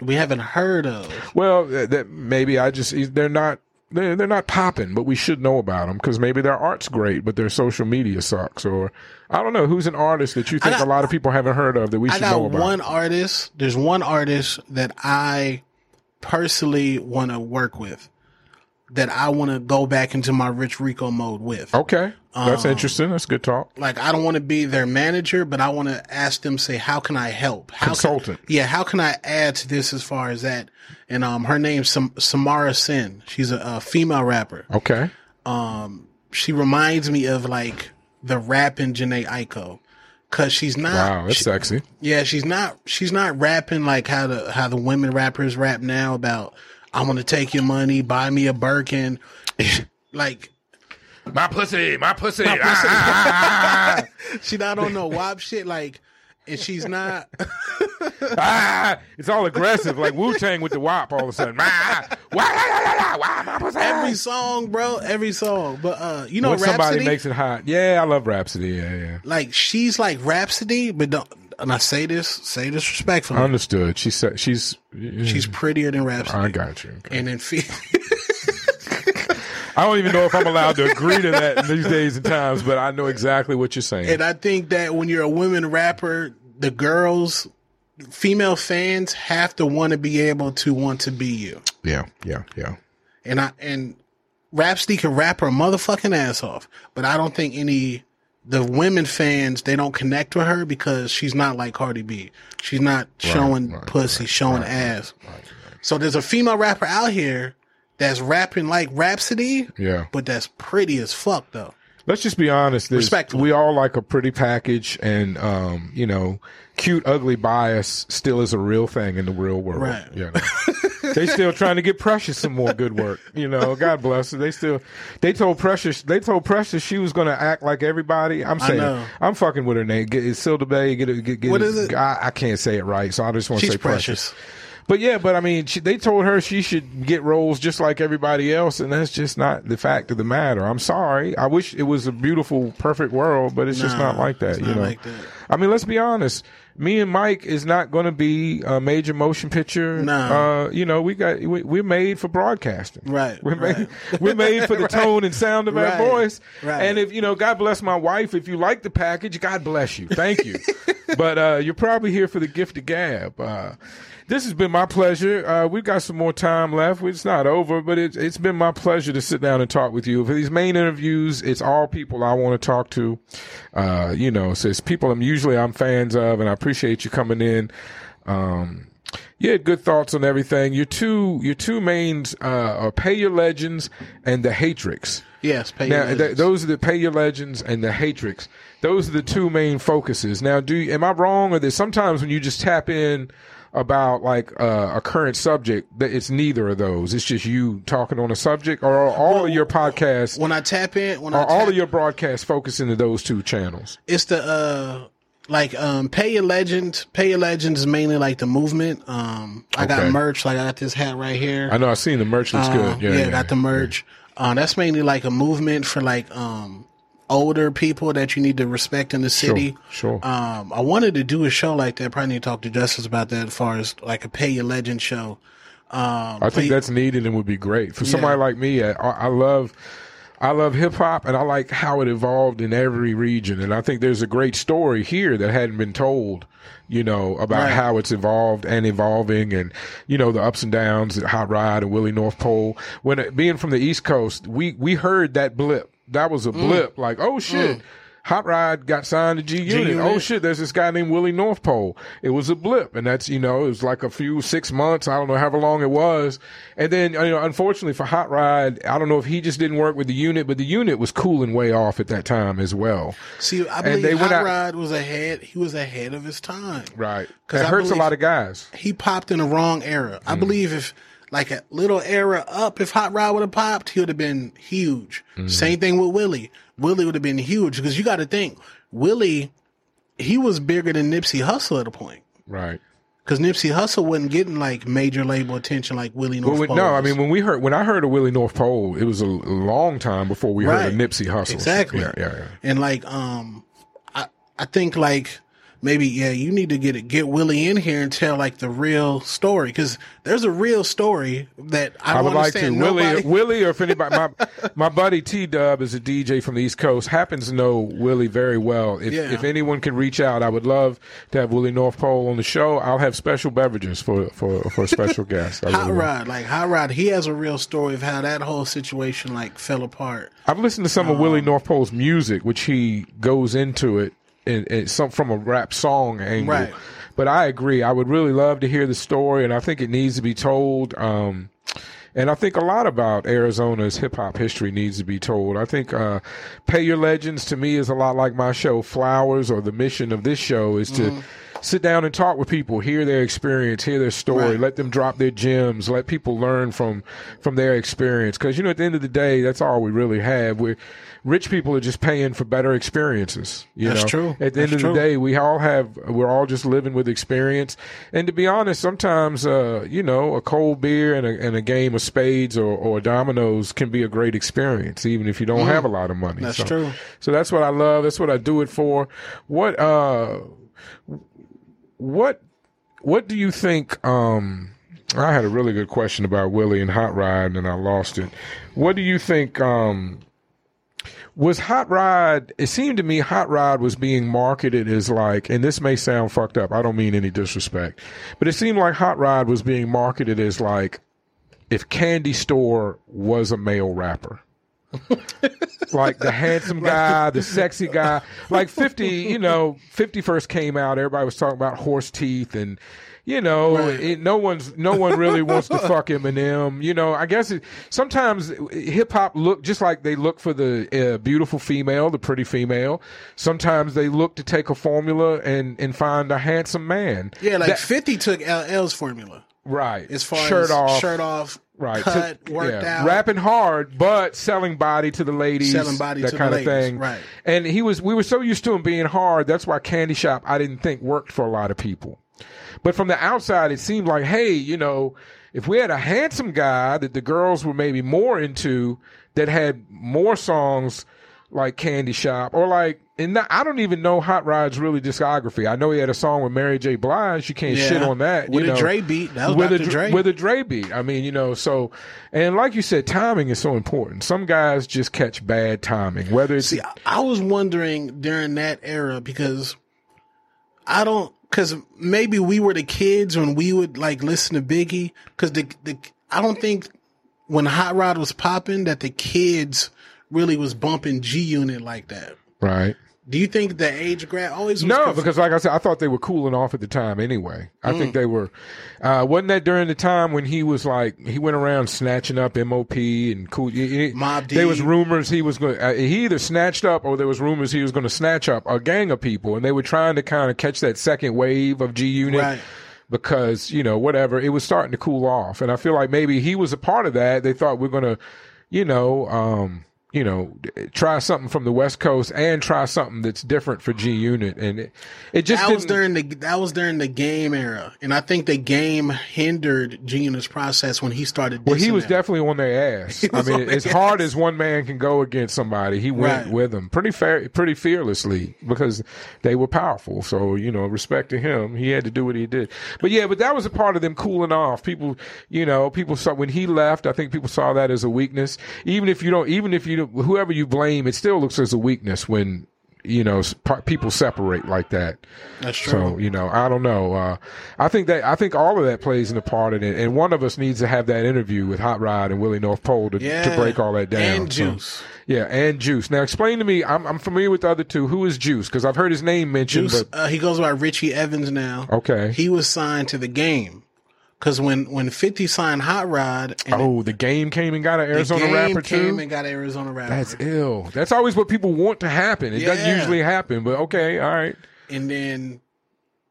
we haven't heard of. Well, that, that maybe I just they're not they're, they're not popping, but we should know about them because maybe their art's great, but their social media sucks. Or I don't know who's an artist that you think got- a lot of people haven't heard of that we I should know about. one artist. There's one artist that I personally want to work with. That I want to go back into my Rich Rico mode with. Okay, that's Um, interesting. That's good talk. Like I don't want to be their manager, but I want to ask them, say, how can I help? How Consultant. Can, yeah, how can I add to this as far as that? And um, her name's Sam- Samara Sin. She's a, a female rapper. Okay, Um, she reminds me of like the rapping Jhené Aiko. Cause she's not. wow, that's she- sexy. Yeah, she's not. She's not rapping like how the how the women rappers rap now about I want to take your money, buy me a Birkin. *laughs* like My pussy, my pussy. pussy. Ah, ah, ah, ah *laughs* she not on no wop shit. Like, and she's not. *laughs* ah. it's all aggressive, like Wu Tang with the wop. All of a sudden, ah, wah, wah, my pussy. Every song, bro, every song. But uh, you know, when somebody makes it hot. Yeah, I love Rapsody. Yeah, yeah. like she's like Rapsody, but don't. And I say this, say this respectfully. Understood. She said she's she's prettier than Rapsody. I got you. Okay. and then fe- *laughs* I don't even know if I'm allowed to agree to that in these days and times, but I know exactly what you're saying. and I think that when you're a women rapper, the girls, female fans have to want to be able to want to be you. yeah, yeah, yeah. And I and Rapsody can rap her motherfucking ass off, but I don't think any the women fans they don't connect with her because she's not like Cardi B. She's not showing right, pussy, showing ass. So there's a female rapper out here that's rapping like Rapsody, Yeah. but that's pretty as fuck though. Let's just be honest. Respectfully. We all like a pretty package, and um, you know, cute, ugly bias still is a real thing in the real world. Right. You know? *laughs* they still trying to get Precious some more good work. You know, God bless her. They still, they told Precious, they told Precious she was going to act like everybody. I'm saying. I'm fucking with her name. Get it's Silda Bay. Get it. Get, get What it- is it? I, I can't say it right, so I just want to She's say precious. But yeah, but I mean, she, they told her she should get roles just like everybody else, and that's just not the fact of the matter. I'm sorry. I wish it was a beautiful, perfect world, but it's just not like that. it's you not know. like that. I mean, let's be honest. Me and Mike is not going to be a major motion picture. Nah. Uh, you know, we got we, we're made for broadcasting. Right, We're right. made *laughs* we're made for the *laughs* tone and sound of our voice. right. And if you know, God bless my wife. If you like the package, God bless you. Thank you. *laughs* but uh, you're probably here for the gift of gab. Uh, this has been my pleasure. Uh, we've got some more time left. It's not over, but it's it's been my pleasure to sit down and talk with you. For these main interviews, it's all people I want to talk to. Uh, you know, so it's people I'm usually I'm fans of, and I appreciate you coming in. Um, you had good thoughts on everything. Your two your two mains uh, are Pay Your Legends and the Hatrix. Yes, pay Now, th- those are the Pay Your Legends and the Hatrix. Those are the two main focuses. Now, do you, am I wrong, or that sometimes when you just tap in about like uh, a current subject, that it's neither of those. It's just you talking on a subject, or are all of your podcasts, when I tap in, when I are all of your broadcasts focus into those two channels? it's the uh like um pay your legend pay your legend is mainly like the movement um i got merch like i got this hat right here I know I've seen the merch looks Uh, good. Yeah, yeah, got the merch uh that's mainly like a movement for like um older people that you need to respect in the city Sure. um i wanted to do a show like that probably need to talk to justice about that as far as like a pay your legend show um I think that's needed and would be great for somebody like me. I, I love, I love hip hop, and I like how it evolved in every region. And I think there's a great story here that hadn't been told. You know about Right. how it's evolved and evolving, and you know the ups and downs at Hot Rod and Willie Northpole. When it, being from the East Coast, we we heard that blip. That was a Mm. blip. Like oh shit. Hot Rod got signed to G Unit. Oh shit, there's this guy named Willie Northpole. It was a blip, and that's you know it was like a few six months. I don't know however long it was, and then you know unfortunately for Hot Rod, I don't know if he just didn't work with the unit, but the unit was cooling way off at that time as well. see i believe hot out- rod was ahead he was ahead of his time Right, 'Cause it hurts a lot of guys. he popped in the wrong era. I believe if like a little era up, if Hot Rod would have popped, he would have been huge. Same thing with Willie. Willie would have been huge because you got to think Willie, he was bigger than Nipsey Hussle at a point Right. because Nipsey Hussle wasn't getting like major label attention like Willie North. Well, Pole no, I mean when we heard when I heard of Willie Northpole, it was a, long time before we heard of Nipsey Hussle. Exactly. Yeah, yeah, yeah. And like, um, I I think like maybe yeah, you need to get it, get Willie in here and tell like the real story because there's a real story that I, I would like to. understand. Willie, Nobody- *laughs* Willie, or if anybody, my my buddy T Dub is a DJ from the East Coast, happens to know Willie very well. If Yeah. if anyone can reach out, I would love to have Willie Northpole on the show. I'll have special beverages for for for a special *laughs* guest. I Hot really. Rod, like Hot Rod, he has a real story of how that whole situation like fell apart. I've listened to some of um, Willie Northpole's music, which he goes into it in, in some from a rap song angle. Right. But I agree. I would really love to hear the story, and I think it needs to be told. Um, and I think a lot about Arizona's hip hop history needs to be told. I think uh, Pay Your Legends to me is a lot like my show Flowers, or the mission of this show is to sit down and talk with people, hear their experience, hear their story, Right. let them drop their gems, let people learn from from their experience. Because you know, at the end of the day, that's all we really have. We rich people are just paying for better experiences. You That's know? true. At the end of true. the day, we all have. We're all just living with experience. And to be honest, sometimes uh, you know, a cold beer and a, and a game of spades or, or dominoes can be a great experience, even if you don't have a lot of money. Mm. That's so, true. So that's what I love. That's what I do it for. What uh, what what do you think? Um, I had a really good question about Willie and Hot Rod, and I lost it. What do you think? Um, was Hot Rod? It seemed to me Hot Rod was being marketed as like, and this may sound fucked up. I don't mean any disrespect, but it seemed like Hot Rod was being marketed as like if Candy Store was a male rapper. *laughs* like the handsome guy, the sexy guy. Like 50, you know, 50 first came out, everybody was talking about horse teeth and you know, Right. it, no one's no one really wants to fuck *laughs* Eminem. You know, I guess it, sometimes hip hop look just like they look for the uh, beautiful female, the pretty female. Sometimes they look to take a formula and and find a handsome man. Yeah, like That- Fifty took LL's formula right, as far shirt as off, shirt off, right, cut, to- worked yeah, out, rapping hard, but selling body to the ladies, Selling body that to the kind ladies, of thing, right. And he was, we were so used to him being hard. That's why Candy Shop, I didn't think worked for a lot of people. But from the outside, it seemed like, hey, you know, if we had a handsome guy that the girls were maybe more into, that had more songs like Candy Shop, or like, and I don't even know Hot Rod's really discography. I know he had a song with Mary J. Blige. You can't Yeah. shit on that. With you a know. Dre beat. That was with Dr. a Dre- with a Dre beat. I mean, you know, so and like you said, timing is so important. Some guys just catch bad timing, whether it's See, I was wondering during that era because I don't because maybe we were the kids when we would like listen to Biggie because the the I don't think when Hot Rod was popping that the kids really was bumping G Unit like that. right. Do you think the age grad always was No, conf- because like I said, I thought they were cooling off at the time anyway. I Mm. think they were. Uh, wasn't that during the time when he was like he went around snatching up MOP and cool? Mobb There was rumors he was going. Uh, he either snatched up or there was rumors he was going to snatch up a gang of people, and they were trying to kind of catch that second wave of G Unit. Right. Because you know whatever it was starting to cool off, and I feel like maybe he was a part of that. They thought we're gonna, you know, um, you know, try something from the West Coast and try something that's different for G Unit, and it, it just that was during the that was during the game era, and I think the game hindered G Unit's process when he started. Well, he was them. definitely on their ass. *laughs* I mean, as hard ass. as one man can go against somebody, he went Right. with them pretty fair, pretty fearlessly because they were powerful. So you know, respect to him, he had to do what he did. But yeah, but that was a part of them cooling off. People, you know, people saw when he left. I think people saw that as a weakness. Even if you don't, even if you whoever you blame, it still looks as a weakness when you know people separate like that. That's true. So you know, I don't know. Uh, I think that I think all of that plays in a part in it, and one of us needs to have that interview with Hot Rod and Willie Northpole to, yeah, to break all that down. And So, Juice. yeah, and Juice. Now, explain to me. I'm, I'm familiar with the other two. Who is Juice? Because I've heard his name mentioned, Juice. but Uh, he goes by Richie Evans now. okay. He was signed to the game because when when Fifty signed Hot Rod, and oh, the game came and got an Arizona the game rapper came too. and got Arizona rapper. That's ill. That's always what people want to happen. It doesn't usually happen, but okay, all right. and then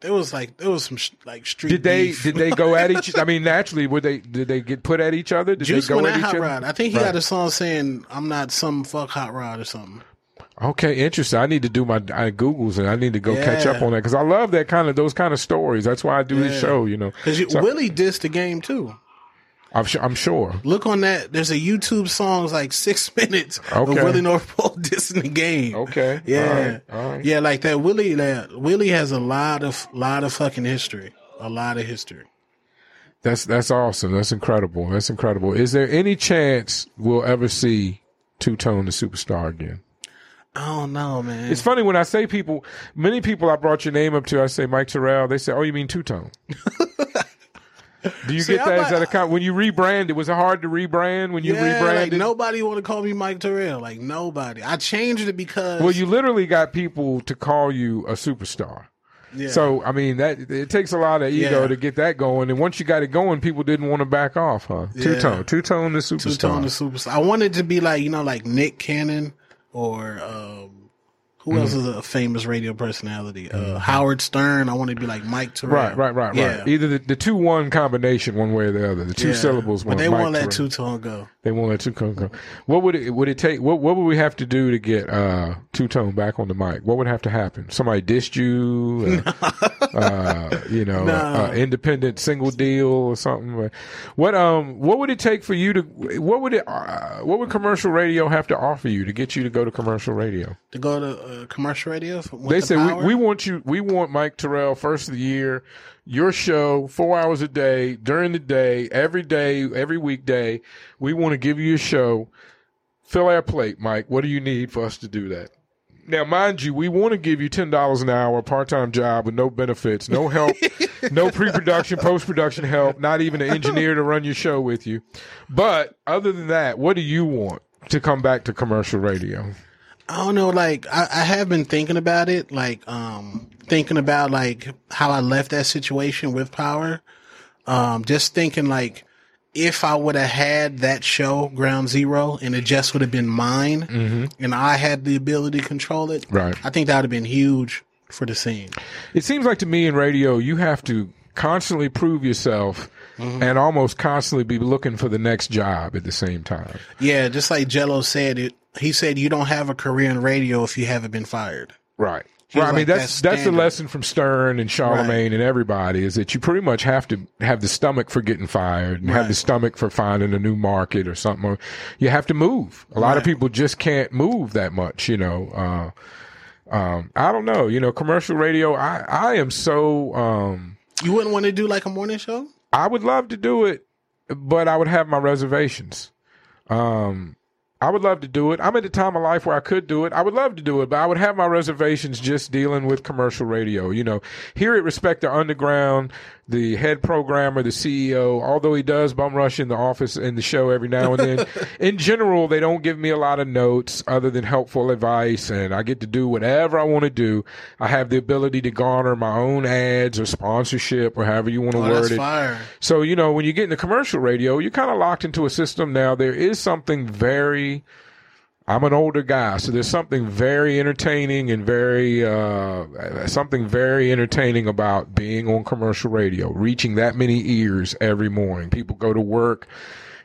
there was like there was some sh- like street. Did they beef. did they go at each? *laughs* I mean, naturally, would they did they get put at each other? Did Juice they go at each Hot other? Rod. I think he Right. got a song saying "I'm not some fuck Hot Rod" or something. Okay, interesting. I need to do my I Googles and I need to go catch up on that because I love that kind of those kind of stories. That's why I do this show. You know, Because So, Willie dissed the game too. I'm sure. I'm sure. Look on that. There's a YouTube song like six *laughs* minutes Okay. of Willie North Pole *laughs* dissing the game. Okay. Yeah. All right. All right. Yeah, like that. Willie, that Willie has a lot of lot of fucking history. A lot of history. That's that's awesome. That's incredible. That's incredible. Is there any chance we'll ever see Two Tone the superstar again? I don't know, man. It's funny when I say people. Many people I brought your name up to. I say Mike Terrell. They say, "Oh, you mean Two Tone." *laughs* Do you See, get that? I'm Is that a con- when you rebranded? Was it hard to rebrand when you yeah, like rebranded? nobody want to call me Mike Terrell. Like nobody. I changed it because Well, you literally got people to call you a superstar. yeah. So I mean that it takes a lot of ego Yeah. to get that going, and once you got it going, people didn't want to back off, huh? Two tone, two tone, the Two. Tone the superstar. I wanted to be like you know like Nick Cannon or um, who else Mm-hmm. is a famous radio personality? Uh, Howard Stern. I want to be like Mike Terrell. Right, right, right, Yeah. right. Either the, the two one combination, one way or the other. The two Yeah. syllables. But one. they Mike won't let Two Tone go. They won't let two tone go. What would it would it take? What what would we have to do to get uh two tone back on the mic? What would have to happen? Somebody dissed you, uh, *laughs* uh, you know, No. uh, independent single deal or something. What um what would it take for you to? What would it? Uh, what would commercial radio have to offer you to get you to go to commercial radio? To go to uh, commercial radio. They the said we, we want you. We want Mike Terrell first of the year. Your show, four hours a day, during the day, every day, every weekday. We want to give you a show. Fill our plate, Mike. What do you need for us to do that? Now, mind you, we want to give you ten dollars an hour, part time job with no benefits, no help, *laughs* no pre production, post production help, not even an engineer to run your show with you. But other than that, what do you want to come back to commercial radio? I don't know, like I, I have been thinking about it, like um thinking about like how I left that situation with power. Um just thinking like if I would have had that show, Ground Zero, and it just would have been mine and I had the ability to control it, Right. I think that would have been huge for the scene. It seems like to me in radio, you have to constantly prove yourself and almost constantly be looking for the next job at the same time. Yeah, just like Jello said it he said you don't have a career in radio if you haven't been fired. Right. Well, I mean, like, that's "That's the lesson from Stern and Charlamagne and everybody is that you pretty much have to have the stomach for getting fired and have the stomach for finding a new market or something. You have to move. A lot of people just can't move that much, you know. Uh, um, I don't know. You know, commercial radio. I I am so. Um, You wouldn't want to do like a morning show? I would love to do it, but I would have my reservations. Um, I would love to do it. I'm at a time of life where I could do it. I would love to do it, but I would have my reservations just dealing with commercial radio. You know, here at Respect the Underground, the head programmer, the CEO, although he does bum rush in the office in the show every now and then, *laughs* in general, they don't give me a lot of notes other than helpful advice, and I get to do whatever I want to do. I have the ability to garner my own ads or sponsorship or however you want to Oh, word it. fire. So, you know, when you get into commercial radio, you're kind of locked into a system now. There is something very, I'm an older guy, so there's something very entertaining and very, uh, something very entertaining about being on commercial radio, reaching that many ears every morning. People go to work,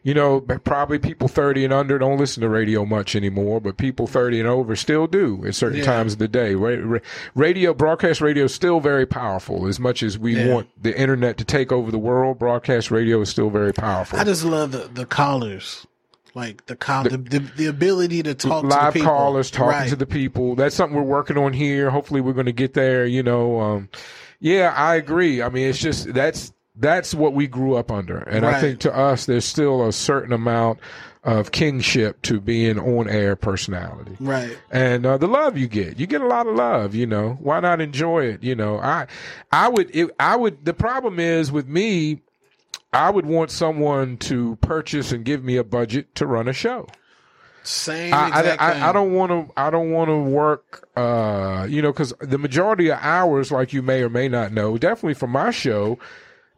you know, probably people 30 and under don't listen to radio much anymore, but people 30 and over still do at certain Yeah. times of the day. Ra- ra- Radio, broadcast radio is still very powerful. As much as we Yeah. want the internet to take over the world, broadcast radio is still very powerful. I just love the, the callers, like the call, the, the, the ability to talk to live people. callers talking Right. to the people. That's something we're working on here. Hopefully, we're going to get there. You know, um, yeah, I agree. I mean, it's just that's that's what we grew up under, and I think to us, there's still a certain amount of kingship to being on air personality. Right. And uh, the love you get, you get a lot of love. You know, why not enjoy it? You know, I, I would, it, I would. The problem is with me, I would want someone to purchase and give me a budget to run a show. Same I, exact I, thing. I, don't want to. I don't want to work. Uh, you know, because the majority of hours, like you may or may not know, definitely for my show,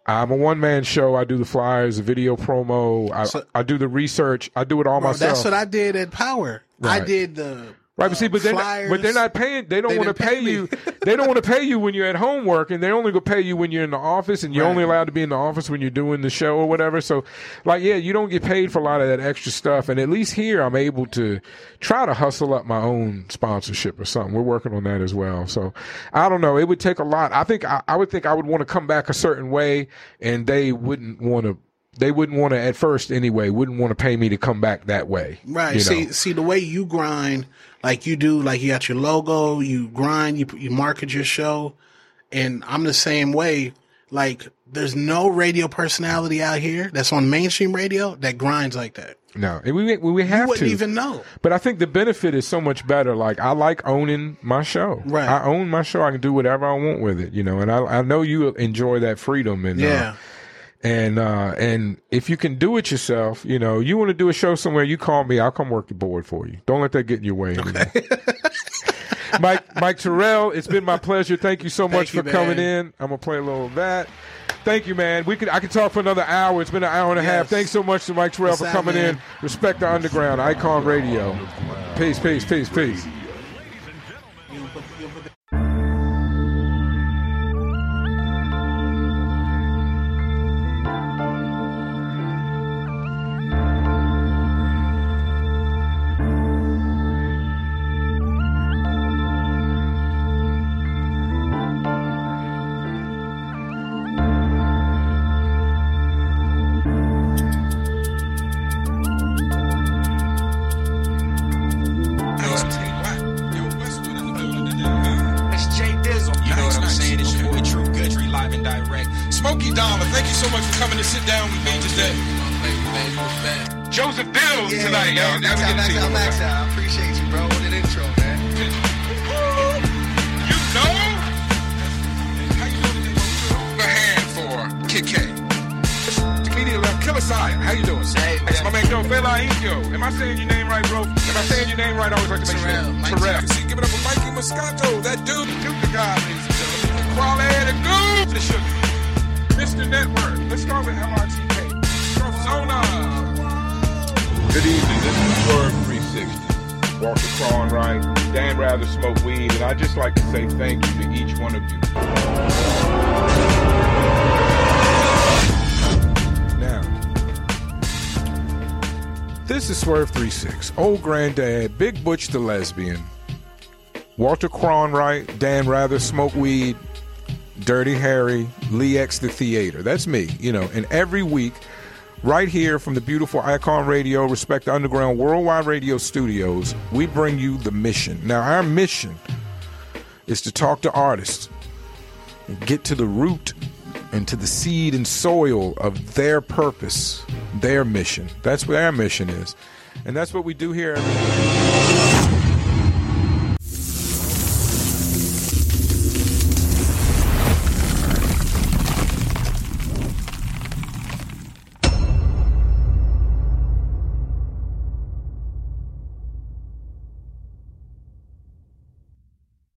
I'm a one man show. I do the flyers, the video promo. I, So- I do the research. I do it all Bro, myself. that's what I did at Power. I did the Right, but see, but they're not, but they're not paying. They don't want to pay pay you. *laughs* they don't want to pay you when you're at home working. They only go pay you when you're in the office, and you're Right. only allowed to be in the office when you're doing the show or whatever. So, like, yeah, you don't get paid for a lot of that extra stuff. And at least here, I'm able to try to hustle up my own sponsorship or something. We're working on that as well. So, I don't know. It would take a lot. I think I, I would think I would want to come back a certain way, and they wouldn't want to. They wouldn't want to at first anyway. Wouldn't want to pay me to come back that way. Right. See, know? see the way you grind, like you do, like you got your logo, you grind, you you market your show, and I'm the same way. Like, there's no radio personality out here that's on mainstream radio that grinds like that. No, and we we You have wouldn't to. even know. But I think the benefit is so much better. Like I like owning my show. Right. I own my show. I can do whatever I want with it. You know, and I I know you enjoy that freedom. And uh, Yeah. And uh, and if you can do it yourself, you know, you want to do a show somewhere, you call me. I'll come work the board for you. Don't let that get in your way. anymore. *laughs* Mike Mike Terrell, it's been my pleasure. Thank you so much you, for coming in. I'm gonna play a little of that. Thank you, man. We could I could talk for another hour. It's been an hour and a half. Thanks so much to Mike Terrell What's for coming man? in. Respect the underground, Icon Radio. Peace, peace, peace, peace. Granddad, Big Butch the Lesbian, Walter Cronwright, Dan Rather Smoke Weed, Dirty Harry, Lee X the Theater. That's me, you know. And every week, right here from the beautiful Icon Radio, Respect the Underground Worldwide Radio Studios, we bring you the mission. Now, our mission is to talk to artists and get to the root and to the seed and soil of their purpose, their mission. That's what our mission is. And that's what we do here